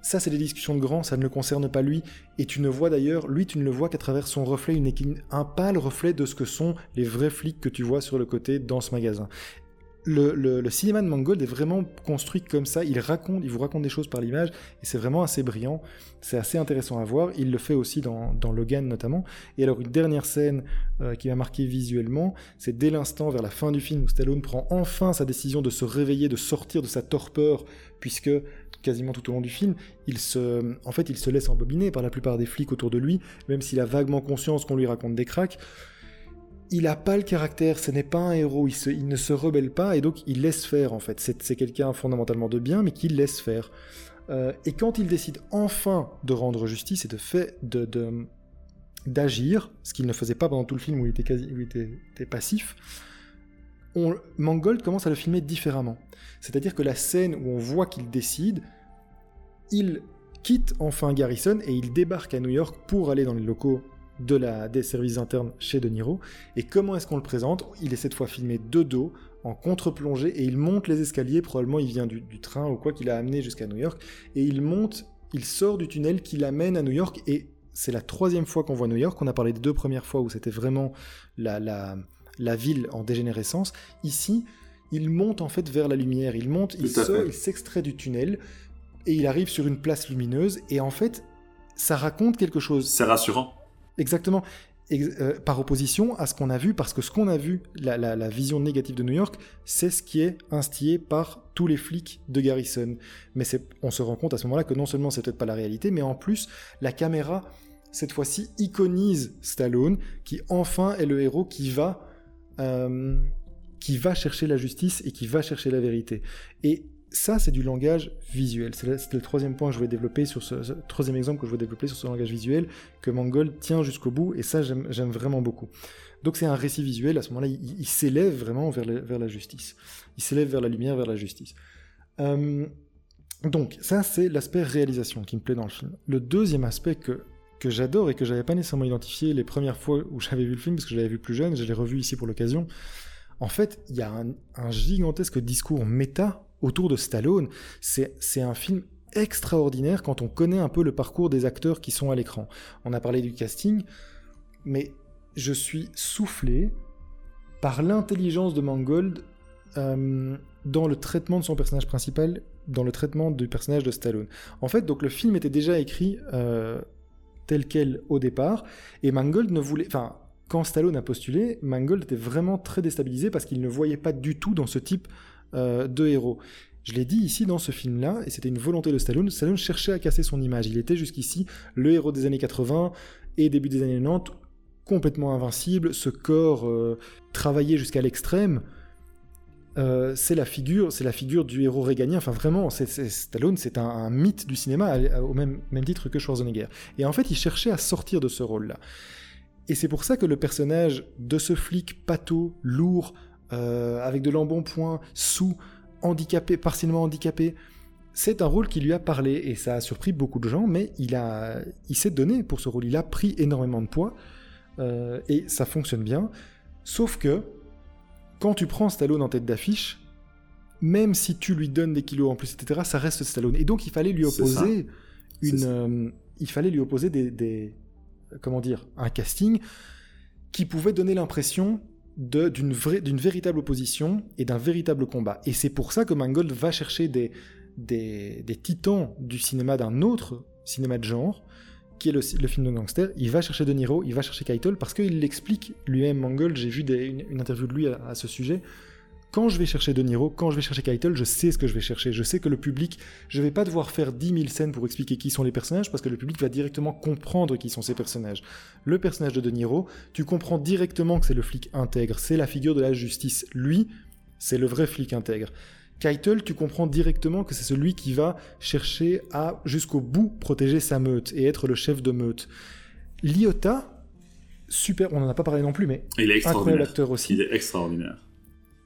Ça, c'est des discussions de grands, ça ne le concerne pas lui. Et tu ne vois d'ailleurs, lui, tu ne le vois qu'à travers son reflet, une, un pâle reflet de ce que sont les vrais flics que tu vois sur le côté dans ce magasin le, cinéma de Mangold est vraiment construit comme ça. Il raconte, il vous raconte des choses par l'image, et c'est vraiment assez brillant. C'est assez intéressant à voir. Il le fait aussi dans, Logan notamment. Et alors une dernière scène euh, qui m'a marqué visuellement, c'est dès l'instant vers la fin du film où Stallone prend enfin sa décision de se réveiller, de sortir de sa torpeur, puisque quasiment tout au long du film, il se, en fait, il se laisse embobiner par la plupart des flics autour de lui, même s'il a vaguement conscience qu'on lui raconte des cracks il n'a pas le caractère, ce n'est pas un héros, il, ne se rebelle pas et donc il laisse faire en fait. C'est quelqu'un fondamentalement de bien mais qui laisse faire. Euh, et quand il décide enfin de rendre justice et de fait de, d'agir, ce qu'il ne faisait pas pendant tout le film où il était, quasi, où il était, passif, on, Mangold commence à le filmer différemment. C'est-à-dire que la scène où on voit qu'il décide, il quitte enfin Garrison et il débarque à New York pour aller dans les locaux de la, des services internes chez De Niro. Et comment est-ce qu'on le présente? Il est cette fois filmé de dos, en contre-plongée, et il monte les escaliers, probablement il vient du, train ou quoi qu'il a amené jusqu'à New York, et il monte, il sort du tunnel qui l'amène à New York, et c'est la troisième fois qu'on voit New York, on a parlé des deux premières fois où c'était vraiment la, la, la ville en dégénérescence. Ici, il monte en fait vers la lumière, il monte, il sort, il s'extrait du tunnel, et il arrive sur une place lumineuse, et en fait, ça raconte quelque chose.
C'est rassurant.
Exactement. euh, par opposition à ce qu'on a vu, parce que ce qu'on a vu, la, vision négative de New York, c'est ce qui est instillé par tous les flics de Garrison. Mais on se rend compte à ce moment-là que non seulement c'est peut-être pas la réalité, mais en plus, la caméra, cette fois-ci, iconise Stallone, qui enfin est le héros qui va, euh, qui va chercher la justice et qui va chercher la vérité. Et ça, c'est du langage visuel. C'était le troisième point que je voulais développer sur ce, troisième exemple que je voulais développer sur ce langage visuel que Mangold tient jusqu'au bout, et ça, j'aime vraiment beaucoup. Donc c'est un récit visuel, à ce moment-là, il, s'élève vraiment vers, la justice. Il s'élève vers la lumière, vers la justice. Euh, donc ça, c'est l'aspect réalisation qui me plaît dans le film. Le deuxième aspect que, que j'adore et que j'avais pas nécessairement identifié les premières fois où j'avais vu le film, parce que je l'avais vu plus jeune, je l'ai revu ici pour l'occasion, en fait, il y a un, un gigantesque discours méta autour de Stallone. C'est un film extraordinaire quand on connaît un peu le parcours des acteurs qui sont à l'écran. On a parlé du casting, mais je suis soufflé par l'intelligence de Mangold euh, dans le traitement de son personnage principal, dans le traitement du personnage de Stallone. En fait, donc le film était déjà écrit euh, tel quel au départ, et Mangold ne voulait, enfin, quand Stallone a postulé, Mangold était vraiment très déstabilisé parce qu'il ne voyait pas du tout dans ce type euh, de héros. Je l'ai dit ici dans ce film-là, et c'était une volonté de Stallone. Stallone cherchait à casser son image. Il était jusqu'ici le héros des années 80 et début des années 90, complètement invincible, ce corps euh, travaillé jusqu'à l'extrême. Euh, c'est la figure, c'est la figure du héros réganien. Enfin, vraiment, Stallone, c'est un, mythe du cinéma au même, même titre que Schwarzenegger. Et en fait, il cherchait à sortir de ce rôle-là. Et c'est pour ça que le personnage de ce flic pâteau, lourd, avec de l'embonpoint, sous, handicapé, partiellement handicapé. C'est un rôle qui lui a parlé et ça a surpris beaucoup de gens, mais il, a, il s'est donné pour ce rôle. Il a pris énormément de poids euh, et ça fonctionne bien. Sauf que quand tu prends Stallone en tête d'affiche, même si tu lui donnes des kilos en plus, etc., ça reste Stallone. Et donc il fallait lui opposer une, euh, il fallait lui opposer des, comment dire, un casting qui pouvait donner l'impression d'une véritable opposition et d'un véritable combat. Et c'est pour ça que Mangold va chercher des, des, titans du cinéma d'un autre cinéma de genre, qui est le, film de gangster. Il va chercher De Niro, il va chercher Keitel, parce qu'il l'explique lui-même, Mangold. J'ai vu une, interview de lui à ce sujet quand je vais chercher De Niro, quand je vais chercher Keitel, je sais ce que je vais chercher. Je sais que le public, je vais pas devoir faire 10 000 scènes pour expliquer qui sont les personnages, parce que le public va directement comprendre qui sont ces personnages. Le personnage de De Niro, tu comprends directement que c'est le flic intègre, c'est la figure de la justice. Lui, c'est le vrai flic intègre. Keitel, tu comprends directement que c'est celui qui va chercher à, jusqu'au bout, protéger sa meute et être le chef de meute. Liota, super, on n'en a pas parlé non plus, mais
il est
extraordinaire. acteur aussi.
Il est extraordinaire.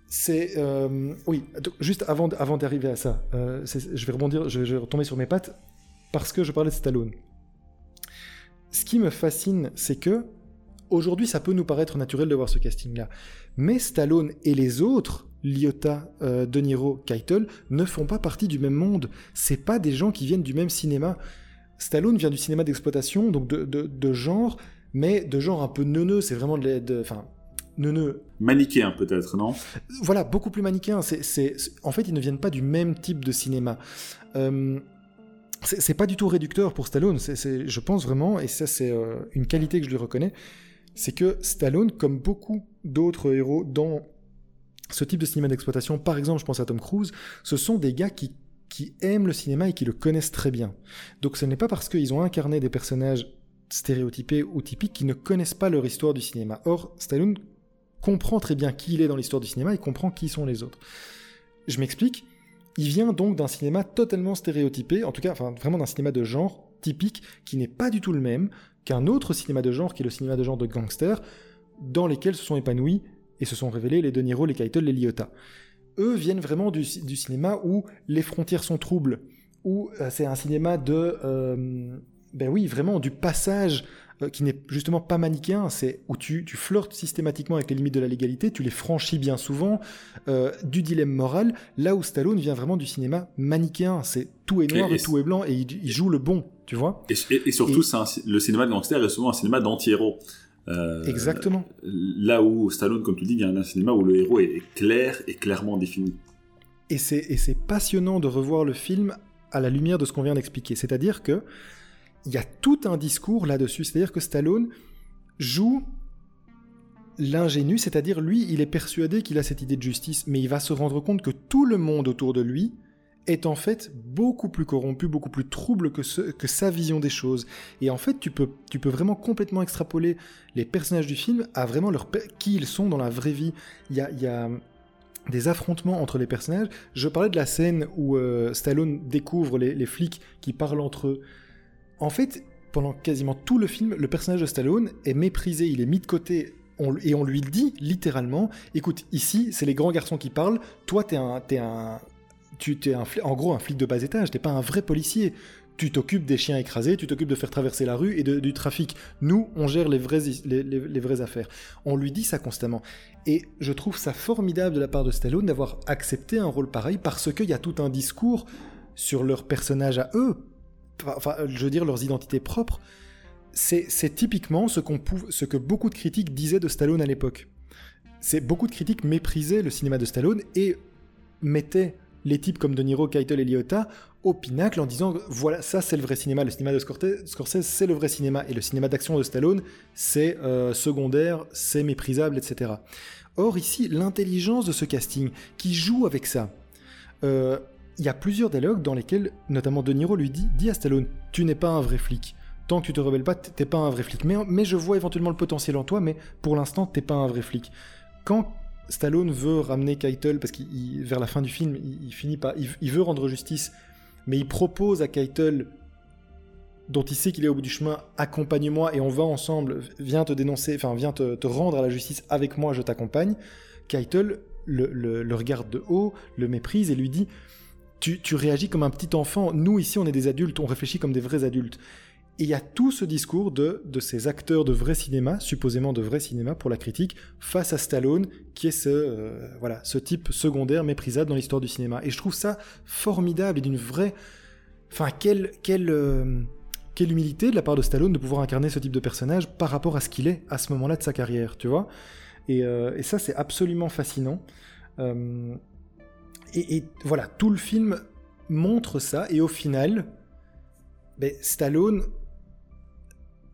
C'est euh, oui. juste avant, d'arriver à ça, euh, je vais rebondir, je, vais retomber sur mes pattes parce que je parlais de Stallone. Ce qui me fascine, c'est que aujourd'hui, ça peut nous paraître naturel de voir ce casting-là, mais Stallone et les autres, Liotta, euh, De Niro, Keitel, ne font pas partie du même monde. C'est pas des gens qui viennent du même cinéma. Stallone vient du cinéma d'exploitation, donc de, de, genre, mais de genre un peu neuneux. C'est vraiment de, enfin, neuneux.
Manichéen peut-être, non?
Voilà, beaucoup plus manichéen. En fait, ils ne viennent pas du même type de cinéma. Euh, c'est pas du tout réducteur pour Stallone, c'est, je pense vraiment, et ça c'est euh, une qualité que je lui reconnais, c'est que Stallone, comme beaucoup d'autres héros dans ce type de cinéma d'exploitation, par exemple je pense à Tom Cruise, ce sont des gars qui, qui aiment le cinéma et qui le connaissent très bien. Donc ce n'est pas parce qu'ils ont incarné des personnages stéréotypés ou typiques qu'ils ne connaissent pas leur histoire du cinéma. Or, Stallone comprend très bien qui il est dans l'histoire du cinéma et comprend qui sont les autres. Je m'explique. Il vient donc d'un cinéma totalement stéréotypé, en tout cas, vraiment d'un cinéma de genre typique, qui n'est pas du tout le même qu'un autre cinéma de genre, qui est le cinéma de genre de gangsters, dans lesquels se sont épanouis et se sont révélés les De Niro, les Keitel, les Liotta. Eux viennent vraiment du, cinéma où les frontières sont troubles, où euh, c'est un cinéma de... Euh, ben oui, vraiment du passage euh, qui n'est justement pas manichéen, c'est où tu, tu, flirtes systématiquement avec les limites de la légalité, tu les franchis bien souvent, euh, du dilemme moral, là où Stallone vient vraiment du cinéma manichéen, c'est tout est noir et, tout est blanc, et il, joue le bon, tu vois.
Et, surtout, le cinéma de gangster est souvent un cinéma d'anti-héros.
Euh, Exactement.
Là où Stallone, comme tu dis, vient d'un cinéma où le héros est, clair et clairement défini.
Et c'est passionnant de revoir le film à la lumière de ce qu'on vient d'expliquer. C'est-à-dire que il y a tout un discours là-dessus. C'est-à-dire que Stallone joue l'ingénu, c'est-à-dire lui, il est persuadé qu'il a cette idée de justice, mais il va se rendre compte que tout le monde autour de lui est en fait beaucoup plus corrompu, beaucoup plus trouble que, que sa vision des choses. Et en fait, tu peux, tu peux vraiment complètement extrapoler les personnages du film à vraiment leur, qui ils sont dans la vraie vie. Il y a, y a des affrontements entre les personnages. Je parlais de la scène où euh, Stallone découvre les, les, flics qui parlent entre eux. En fait, pendant quasiment tout le film, le personnage de Stallone est méprisé, il est mis de côté et on lui dit littéralement, écoute, ici, c'est les grands garçons qui parlent, toi, t'es un, es un, tu es un, en gros un flic de bas étage, t'es pas un vrai policier. Tu t'occupes des chiens écrasés, tu t'occupes de faire traverser la rue et du trafic. Nous, on gère les vraies, les, vraies affaires. On lui dit ça constamment. Et je trouve ça formidable de la part de Stallone d'avoir accepté un rôle pareil parce qu'il y a tout un discours sur leur personnage à eux, enfin, je veux dire, leurs identités propres c'est typiquement ce, ce que beaucoup de critiques disaient de Stallone à l'époque. C'est beaucoup de critiques méprisaient le cinéma de Stallone et mettaient les types comme De Niro, Keitel et Liotta au pinacle en disant voilà ça c'est le vrai cinéma, le cinéma de Scorsese c'est le vrai cinéma et le cinéma d'action de Stallone c'est euh, secondaire, c'est méprisable, etc. Or ici l'intelligence de ce casting qui joue avec ça. Euh, il y a plusieurs dialogues dans lesquels, notamment De Niro lui dit, dit à Stallone, tu n'es pas un vrai flic tant que tu te rebelles pas, t'es pas un vrai flic. Mais, je vois éventuellement le potentiel en toi, mais pour l'instant, t'es pas un vrai flic. Quand Stallone veut ramener Keitel, parce qu'il vers la fin du film, il, finit pas, il, veut rendre justice, mais il propose à Keitel, dont il sait qu'il est au bout du chemin, accompagne-moi et on va ensemble, viens te dénoncer, enfin viens te, rendre à la justice avec moi, je t'accompagne. Keitel le, regarde de haut, le méprise et lui dit tu, réagis comme un petit enfant. Nous ici, on est des adultes, on réfléchit comme des vrais adultes. Et il y a tout ce discours de, ces acteurs de vrai cinéma, supposément de vrai cinéma pour la critique, face à Stallone, qui est ce, euh, voilà, ce type secondaire méprisable dans l'histoire du cinéma. Et je trouve ça formidable et d'une vraie... Enfin, quelle, quelle, euh, quelle humilité de la part de Stallone de pouvoir incarner ce type de personnage par rapport à ce qu'il est à ce moment-là de sa carrière, tu vois? Euh, et, ça, c'est absolument fascinant. Et, voilà, tout le film montre ça, et au final, ben, Stallone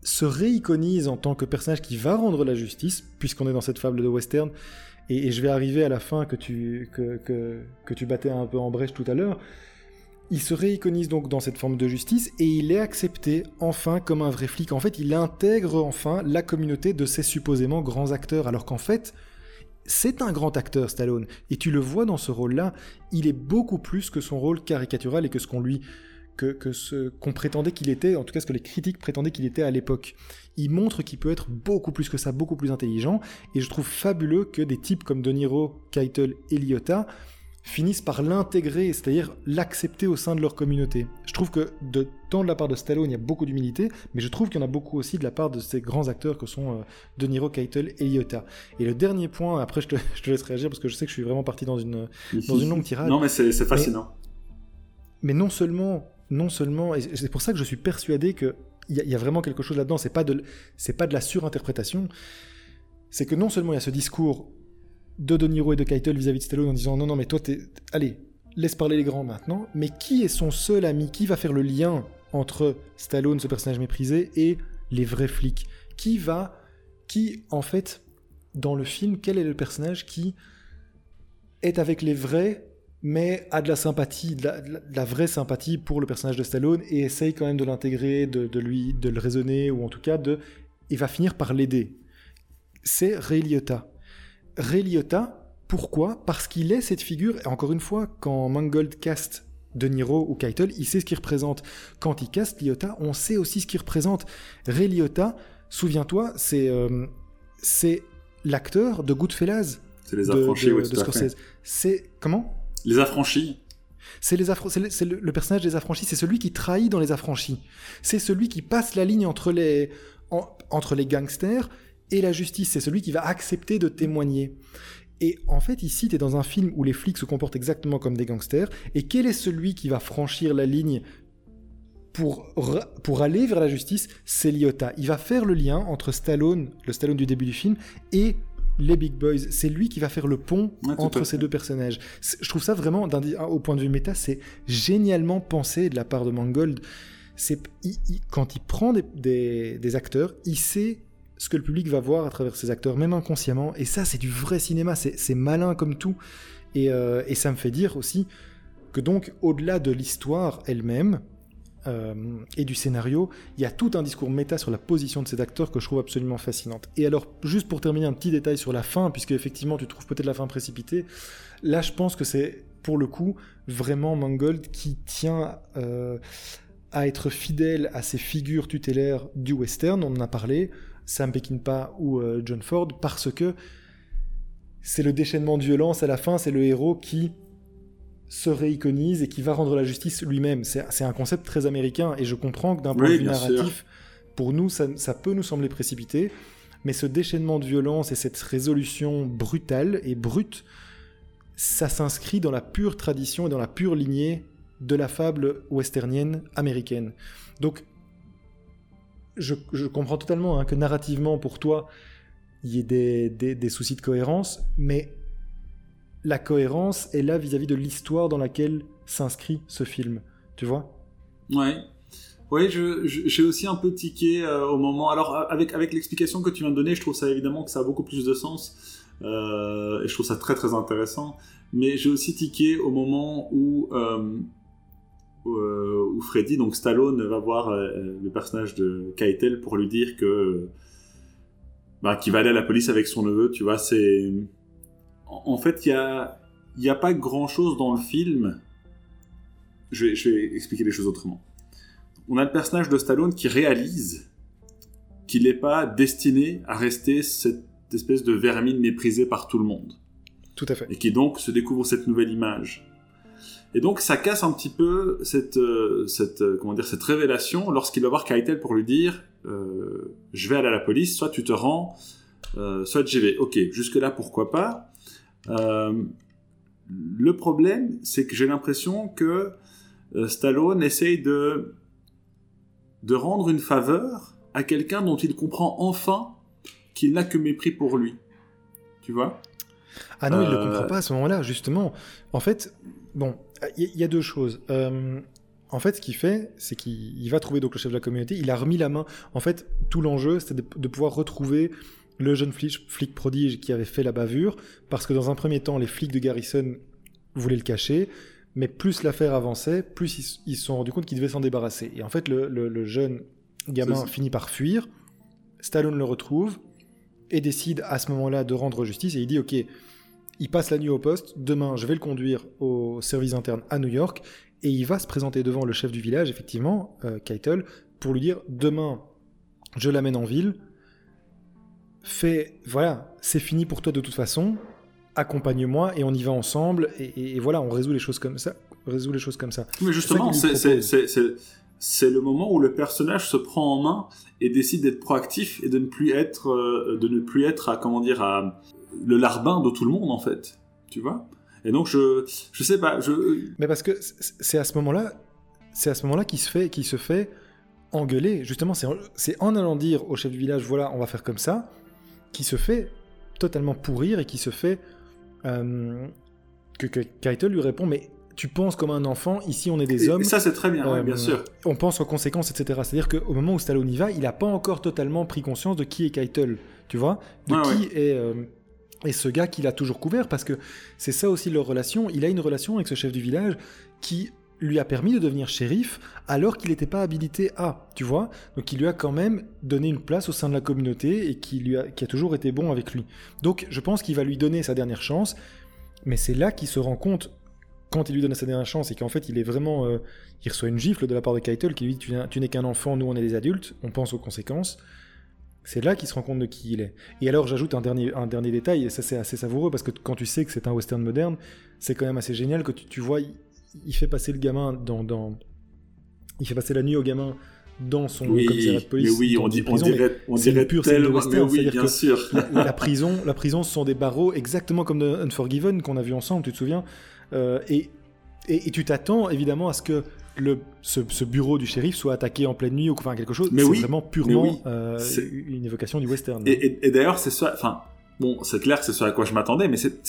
se réiconise en tant que personnage qui va rendre la justice, puisqu'on est dans cette fable de western, et, je vais arriver à la fin que tu, que, que, tu battais un peu en brèche tout à l'heure, il se réiconise donc dans cette forme de justice et il est accepté enfin comme un vrai flic. En fait, il intègre enfin la communauté de ces supposément grands acteurs, alors qu'en fait, c'est un grand acteur, Stallone. Et tu le vois dans ce rôle-là, il est beaucoup plus que son rôle caricatural et que ce qu'on lui que, ce qu'on prétendait qu'il était, en tout cas ce que les critiques prétendaient qu'il était à l'époque. Il montre qu'il peut être beaucoup plus que ça, beaucoup plus intelligent, et je trouve fabuleux que des types comme De Niro, Keitel et Liotta finissent par l'intégrer, c'est-à-dire l'accepter au sein de leur communauté. Je trouve que de tant de la part de Stallone, il y a beaucoup d'humilité, mais je trouve qu'il y en a beaucoup aussi de la part de ces grands acteurs que sont euh, De Niro, Keitel et Liotta. Et le dernier point, après je te, je te, laisse réagir parce que je sais que je suis vraiment parti dans une, dans une longue tirade.
Non mais c'est fascinant.
mais non seulement non seulement, et c'est pour ça que je suis persuadé qu'il y, y, a vraiment quelque chose là-dedans, c'est pas, de, pas de la surinterprétation, c'est que non seulement il y a ce discours de De Niro et de Keitel vis-à-vis de Stallone en disant non, non, mais toi, t'es... allez, laisse parler les grands maintenant, mais qui est son seul ami? Qui va faire le lien entre Stallone, ce personnage méprisé, et les vrais flics? Qui va, qui en fait, dans le film, quel est le personnage qui est avec les vrais mais a de la sympathie, de la, vraie sympathie pour le personnage de Stallone et essaye quand même de l'intégrer, de, lui, de le raisonner ou en tout cas de, il va finir par l'aider. C'est Ray Liotta. Ray Liotta, pourquoi? Parce qu'il est cette figure. Et encore une fois, quand Mangold cast De Niro ou Keitel, il sait ce qu'il représente. Quand il cast Liotta, on sait aussi ce qu'il représente. Ray Liotta, souviens-toi, c'est euh, c'est l'acteur de Goodfellas.
C'est les affranchis, de, de
Scorsese. C'est comment?
Les affranchis.
C'est les c'est le, personnage des affranchis, c'est celui qui trahit dans les affranchis. C'est celui qui passe la ligne entre les, entre les gangsters et la justice. C'est celui qui va accepter de témoigner. Et en fait, ici, tu es dans un film où les flics se comportent exactement comme des gangsters. Et quel est celui qui va franchir la ligne pour, pour aller vers la justice? C'est Liotta. Il va faire le lien entre Stallone, le Stallone du début du film, et les Big Boys. C'est lui qui va faire le pont entre ces deux personnages. Je trouve ça vraiment, au point de vue méta, c'est génialement pensé de la part de Mangold. C'est quand il prend des, acteurs, il sait ce que le public va voir à travers ces acteurs, même inconsciemment. Et ça, c'est du vrai cinéma, c'est malin comme tout. Et, euh, et, ça me fait dire aussi que donc, au-delà de l'histoire elle-même euh, et du scénario, il y a tout un discours méta sur la position de ces acteurs que je trouve absolument fascinante. Et alors, juste pour terminer, un petit détail sur la fin, puisque effectivement, tu trouves peut-être la fin précipitée. Là, je pense que c'est, pour le coup, vraiment Mangold qui tient... Euh, à être fidèle à ces figures tutélaires du western, on en a parlé, Sam Peckinpah ou euh, John Ford, parce que c'est le déchaînement de violence à la fin, c'est le héros qui se réiconise et qui va rendre la justice lui-même. C'est un concept très américain et je comprends que d'un point de vue narratif, pour nous, ça, peut nous sembler précipité, mais ce déchaînement de violence et cette résolution brutale et brute, ça s'inscrit dans la pure tradition et dans la pure lignée de la fable westernienne américaine. Donc, je, comprends totalement hein, que narrativement, pour toi, il y ait des, soucis de cohérence, mais la cohérence est là vis-à-vis de l'histoire dans laquelle s'inscrit ce film. Tu vois?
Ouais. Oui, j'ai aussi un peu tiqué euh, au moment. Alors, avec, avec l'explication que tu viens de donner, je trouve ça évidemment que ça a beaucoup plus de sens. Euh, et je trouve ça très très intéressant. Mais j'ai aussi tiqué au moment où euh, euh, où, Freddy, donc Stallone, va voir euh, le personnage de Keitel pour lui dire que bah, qu'il va aller à la police avec son neveu. Tu vois, c'est en fait il y a il n'y a pas grand chose dans le film. Je vais, je vais expliquer les choses autrement. On a le personnage de Stallone qui réalise qu'il n'est pas destiné à rester cette espèce de vermine méprisée par tout le monde.
Tout à fait.
Et qui donc se découvre cette nouvelle image. Et donc ça casse un petit peu cette, euh, cette, euh, comment dire, cette révélation lorsqu'il va voir Keitel pour lui dire euh, je vais aller à la police, soit tu te rends, soit j'y vais. Ok, jusque-là pourquoi pas? le problème, c'est que j'ai l'impression que Stallone essaye de, de rendre une faveur à quelqu'un dont il comprend enfin qu'il n'a que mépris pour lui. Tu vois?
Ah non, il ne le comprend pas à ce moment-là, justement. En fait, bon, il y, a deux choses. Euh, en fait, ce qu'il fait, c'est qu'il va trouver donc le chef de la communauté. Il a remis la main. En fait, tout l'enjeu, c'était de, pouvoir retrouver le jeune flic, prodige qui avait fait la bavure, parce que dans un premier temps, les flics de Garrison voulaient le cacher, mais plus l'affaire avançait, plus ils, se sont rendus compte qu'ils devaient s'en débarrasser. Et en fait, le, jeune gamin finit par fuir. Stallone le retrouve et décide à ce moment-là de rendre justice. Et il dit, ok, il passe la nuit au poste, demain je vais le conduire au service interne à New York, et il va se présenter devant le chef du village, effectivement, euh, Keitel, pour lui dire, demain je l'amène en ville, fais, voilà, c'est fini pour toi de toute façon, accompagne-moi et on y va ensemble, et, voilà, on résout les choses comme ça. Résout les choses comme ça.
Mais justement, c'est le moment où le personnage se prend en main et décide d'être proactif et de ne plus être, euh, de ne plus être à, comment dire, à, le larbin de tout le monde en fait, tu vois. Et donc je je sais pas, je
Mais parce que c'est à ce moment-là, c'est à ce moment-là qu'il se fait qui se fait engueuler. Justement, c'est en allant dire au chef du village voilà, on va faire comme ça, qui se fait totalement pourrir et qui se fait euh, que, que Keitel lui répond mais tu penses comme un enfant, ici on est des hommes. Et
ça c'est très bien, bien euh, sûr.
On pense aux conséquences, etc. C'est-à-dire qu'au moment où Stallone y va, il n'a pas encore totalement pris conscience de qui est Keitel, tu vois De qui est... Euh, et ce gars qu'il a toujours couvert, parce que c'est ça aussi leur relation. Il a une relation avec ce chef du village qui lui a permis de devenir shérif alors qu'il n'était pas habilité à, tu vois? Donc il lui a quand même donné une place au sein de la communauté et qui, lui a, qui a toujours été bon avec lui. Donc je pense qu'il va lui donner sa dernière chance, mais c'est là qu'il se rend compte, quand il lui donne sa dernière chance, et qu'en fait il est vraiment... Euh, il reçoit une gifle de la part de Keitel qui lui dit tu n'es qu'un enfant, nous on est des adultes, on pense aux conséquences. C'est là qu'il se rend compte de qui il est. Et alors j'ajoute un dernier, un dernier détail, et ça c'est assez savoureux, parce que quand tu sais que c'est un western moderne, c'est quand même assez génial que tu, vois, il, fait passer le gamin dans, dans, Il fait passer la nuit au gamin dans son
oui, commissariat de police. Mais oui, on, dit, on dirait, on dirait pure de western. Oui, bien sûr.
La, prison, la prison, ce sont des barreaux exactement comme de Unforgiven qu'on a vu ensemble, tu te souviens euh, et, et, et, tu t'attends évidemment à ce que le, ce, bureau du shérif soit attaqué en pleine nuit ou enfin quelque chose. Mais c'est vraiment purement euh, une évocation du western.
Et, d'ailleurs, c'est ça. Enfin, bon, c'est clair que c'est ce à quoi je m'attendais, mais c'est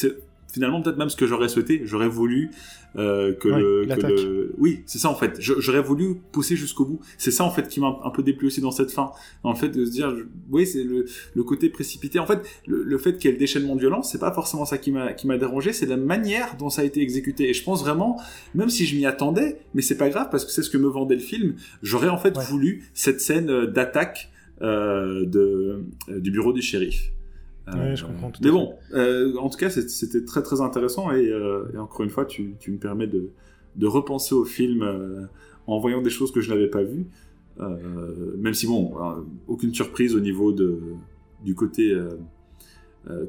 finalement peut-être même ce que j'aurais souhaité. J'aurais voulu euh, que, le, que le, oui, c'est ça en fait. J'aurais voulu pousser jusqu'au bout. C'est ça en fait qui m'a un peu déplu aussi dans cette fin. En fait, de se dire, oui, c'est le, le, côté précipité. En fait, le, fait qu'il y ait le déchaînement de violence, c'est pas forcément ça qui m'a qui m'a dérangé, c'est la manière dont ça a été exécuté. Et je pense vraiment, même si je m'y attendais, mais c'est pas grave parce que c'est ce que me vendait le film. J'aurais en fait voulu cette scène euh, d'attaque euh, de, euh, du bureau du shérif.
Euh, je comprends
mais bon, euh, en tout cas, c'était très très intéressant et, euh, et encore une fois, tu, tu, me permets de, de repenser au film en voyant des choses que je n'avais pas vues. même si bon, aucune surprise au niveau de, du côté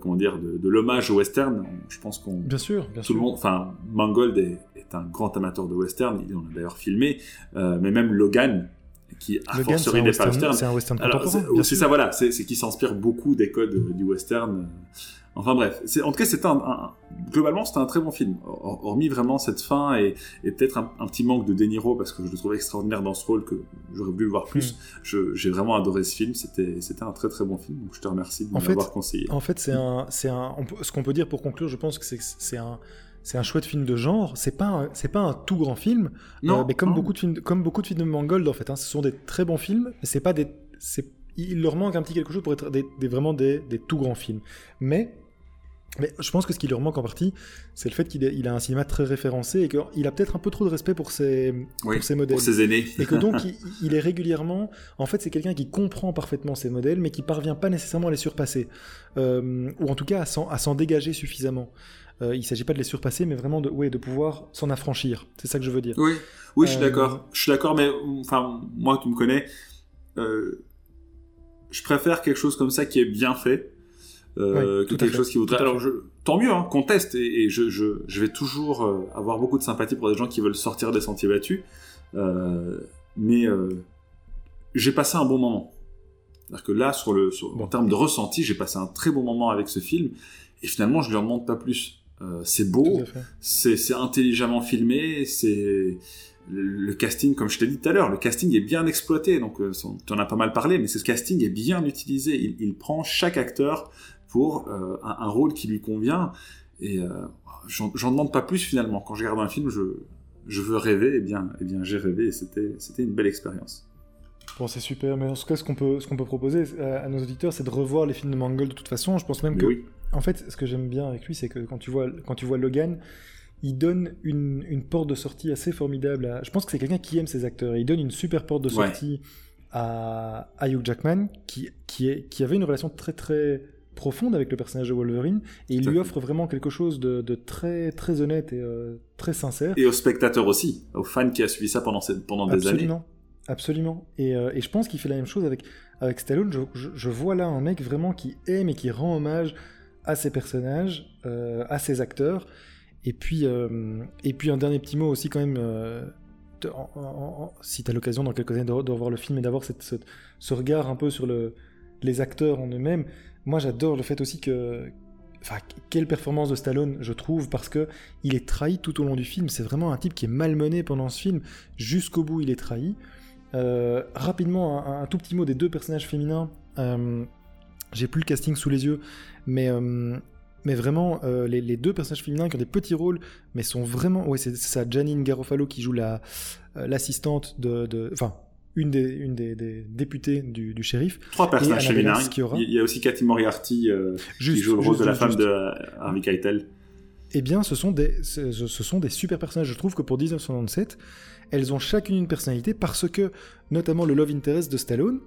comment dire de, de l'hommage au western. Je pense qu'on
bien sûr,
bien
tout
le monde, enfin Mangold est, est, un grand amateur de western. Il en a d'ailleurs filmé, mais même Logan qui a fortiori n'est pas western.
C'est un western contemporain.
C'est ça, voilà, c'est qui s'inspire beaucoup des codes du western. Enfin bref, en tout cas, c'était un, globalement, c'était un très bon film. Hormis vraiment cette fin et, et peut-être un, petit manque de De Niro parce que je le trouvais extraordinaire dans ce rôle que j'aurais voulu le voir plus. Hmm. J'ai vraiment adoré ce film. C'était, c'était un très très bon film. Donc je te remercie de m'avoir conseillé.
En fait, c'est un, c'est un, ce qu'on peut dire pour conclure, je pense que c'est un, c'est un chouette film de genre. C'est pas c'est pas un tout grand film, non, euh, mais comme beaucoup de films, comme beaucoup de films de Mangold en fait. Hein, ce sont des très bons films, mais c'est pas des, il leur manque un petit quelque chose pour être des, vraiment des, des, tout grands films. Mais mais je pense que ce qui leur manque en partie, c'est le fait qu'il il a un cinéma très référencé et qu'il a peut-être un peu trop de respect pour ses, pour ses modèles.
Pour ses aînés.
et que donc, il, est régulièrement. En fait, c'est quelqu'un qui comprend parfaitement ses modèles, mais qui parvient pas nécessairement à les surpasser. Euh, ou en tout cas à s'en dégager suffisamment. Euh, il ne s'agit pas de les surpasser, mais vraiment de, ouais, de pouvoir s'en affranchir. C'est ça que je veux dire.
Oui, oui, je suis euh, d'accord. Je suis d'accord, mais enfin, moi, tu me connais. Euh, je préfère quelque chose comme ça qui est bien fait. que quelque chose qui voudrait. Alors, je... tant mieux, hein, qu'on teste. Et, je, je, je, vais toujours avoir beaucoup de sympathie pour des gens qui veulent sortir des sentiers battus. mais j'ai passé un bon moment. C'est-à-dire que là, sur le, en termes de ressenti, j'ai passé un très bon moment avec ce film. Et finalement, je ne lui en demande pas plus. Euh, c'est beau, c'est intelligemment filmé, c'est le, casting, comme je t'ai dit tout à l'heure, le casting est bien exploité. Donc, euh, tu en as pas mal parlé, mais ce casting est bien utilisé. Il, il prend chaque acteur pour euh, un, un, rôle qui lui convient. Et euh, j'en demande pas plus finalement. Quand je regarde un film, je, je veux rêver. Et eh bien, et eh bien j'ai rêvé et c'était une belle expérience.
Bon, c'est super, mais en tout cas, ce qu'on peut, ce qu'on peut proposer à, nos auditeurs, c'est de revoir les films de Mangold de toute façon. Je pense même que oui en fait, ce que j'aime bien avec lui, c'est que quand tu vois, quand tu vois Logan, il donne une, une porte de sortie assez formidable. À... Je pense que c'est quelqu'un qui aime ses acteurs. Et il donne une super porte de sortie à, à Hugh Jackman, qui, qui, est, qui avait une relation très très profonde avec le personnage de Wolverine. Et il lui offre vraiment quelque chose de, de très très honnête et euh, très sincère.
Et aux spectateurs aussi, aux fans qui a suivi ça pendant, pendant des années.
Absolument. Et, euh, et je pense qu'il fait la même chose avec, avec Stallone. Je, je, je, vois là un mec vraiment qui aime et qui rend hommage à ses personnages, euh, à ses acteurs. Et puis, euh, et puis un dernier petit mot aussi quand même, euh, si tu as l'occasion dans quelques années de, revoir le film et d'avoir ce regard un peu sur le, les acteurs en eux-mêmes, moi j'adore le fait aussi que... Enfin, quelle performance de Stallone, je trouve, parce que il est trahi tout au long du film. C'est vraiment un type qui est malmené pendant ce film. Jusqu'au bout, il est trahi. rapidement, un, tout petit mot des deux personnages féminins. J'ai plus le casting sous les yeux, mais, euh, mais vraiment, euh, les, deux personnages féminins qui ont des petits rôles, mais sont vraiment. Ouais, c'est ça, Janine Garofalo qui joue la euh, l'assistante de. Enfin, une des, une des, députées du, du, shérif.
Trois personnages féminins. Il y a aussi Cathy Moriarty qui joue le rôle de la femme de Harvey Keitel.
Eh bien, ce sont, des, ce, ce sont des super personnages. Je trouve que pour 1997, elles ont chacune une personnalité parce que, notamment le Love Interest de Stallone,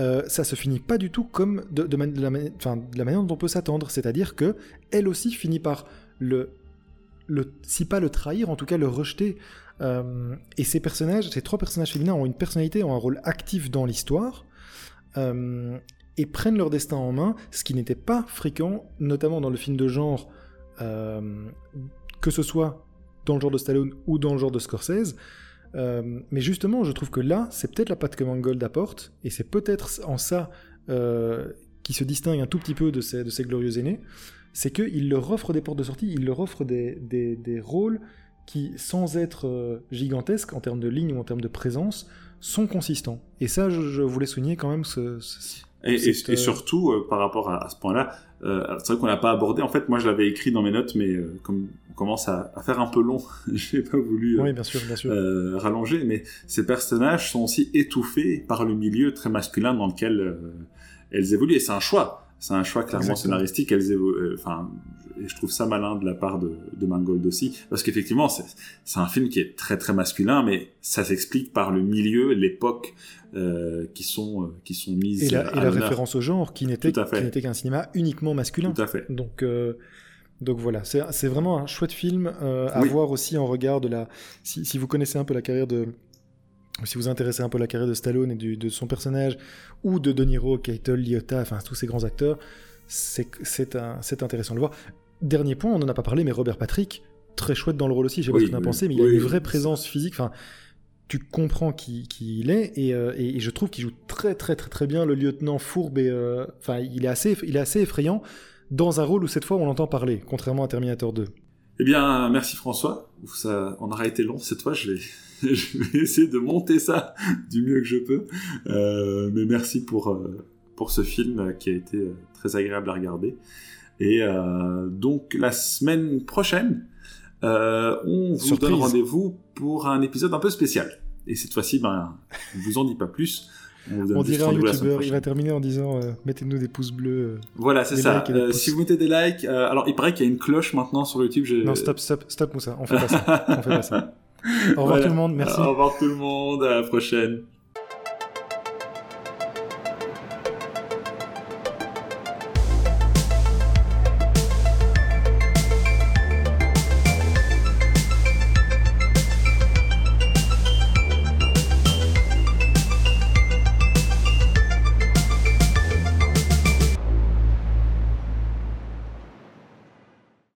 euh, ça se finit pas du tout comme de, la, manière dont on peut s'attendre. C'est-à-dire que elle aussi finit par le, le, si pas le trahir, en tout cas le rejeter. Euh, et ces personnages, ces trois personnages féminins ont une personnalité, ont un rôle actif dans l'histoire. Euh, et prennent leur destin en main, ce qui n'était pas fréquent, notamment dans le film de genre, que ce soit dans le genre de Stallone ou dans le genre de Scorsese. Euh, mais justement, je trouve que là, c'est peut-être la patte que Mangold apporte, et c'est peut-être en ça euh, qui se distingue un tout petit peu de ces glorieux aînés, c'est qu'il leur offre des portes de sortie, il leur offre des, des, des rôles qui, sans être euh, gigantesques en termes de ligne ou en termes de présence, sont consistants. Et ça, je, voulais souligner quand même ce...
et, et, surtout, par rapport à, à ce point-là, Euh, c'est vrai qu'on n'a pas abordé. En fait, moi, je l'avais écrit dans mes notes, mais euh, comme on commence à, à, faire un peu long, je n'ai pas voulu
oui, bien sûr, bien sûr.
rallonger. Mais ces personnages sont aussi étouffés par le milieu très masculin dans lequel elles évoluent. Et c'est un choix. C'est un choix clairement Exactement. scénaristique. Elles évoluent. Enfin, et je trouve ça malin de la part de, de Mangold aussi, parce qu'effectivement, c'est un film qui est très très masculin, mais ça s'explique par le milieu, l'époque euh, qui sont euh, qui sont mises
et la, et la référence au genre qui n'était n'était qu'un cinéma uniquement masculin.
Tout à fait.
Donc euh, donc voilà, c'est vraiment un chouette film euh, à oui. voir aussi en regard de la. Si, si, vous connaissez un peu la carrière de, si vous intéressez un peu la carrière de Stallone et du, de son personnage, ou de De Niro, Keitel, Liotta, enfin tous ces grands acteurs, c'est intéressant de le voir. Dernier point, on n'en a pas parlé, mais Robert Patrick, très chouette dans le rôle aussi, je sais pas ce que tu pensé, mais il a une vraie présence physique, enfin, tu comprends qui, qui il est, et, euh, et, je trouve qu'il joue très très très très bien le lieutenant fourbe, et euh, enfin, il, est assez, il est assez effrayant dans un rôle où cette fois on l'entend parler, contrairement à Terminator 2.
Eh bien, merci François. Ça, on aura été long cette fois. Je vais, je vais essayer de monter ça du mieux que je peux. Euh, mais merci pour, euh, pour ce film qui a été euh, très agréable à regarder. Et euh, donc la semaine prochaine, euh, on vous donne rendez-vous pour un épisode un peu spécial. Et cette fois-ci, ben, on vous en dit pas plus.
On, on dirait un youtubeur, il va terminer en disant euh, mettez-nous des pouces bleus. Euh,
voilà, c'est ça. Euh, si vous mettez des likes, alors il paraît qu'il y a une cloche maintenant sur YouTube.
Non, stop, stop, stop, Moussa, on fait pas ça. on fait pas ça. Au revoir voilà. tout le monde, merci.
Au revoir tout le monde, à la prochaine.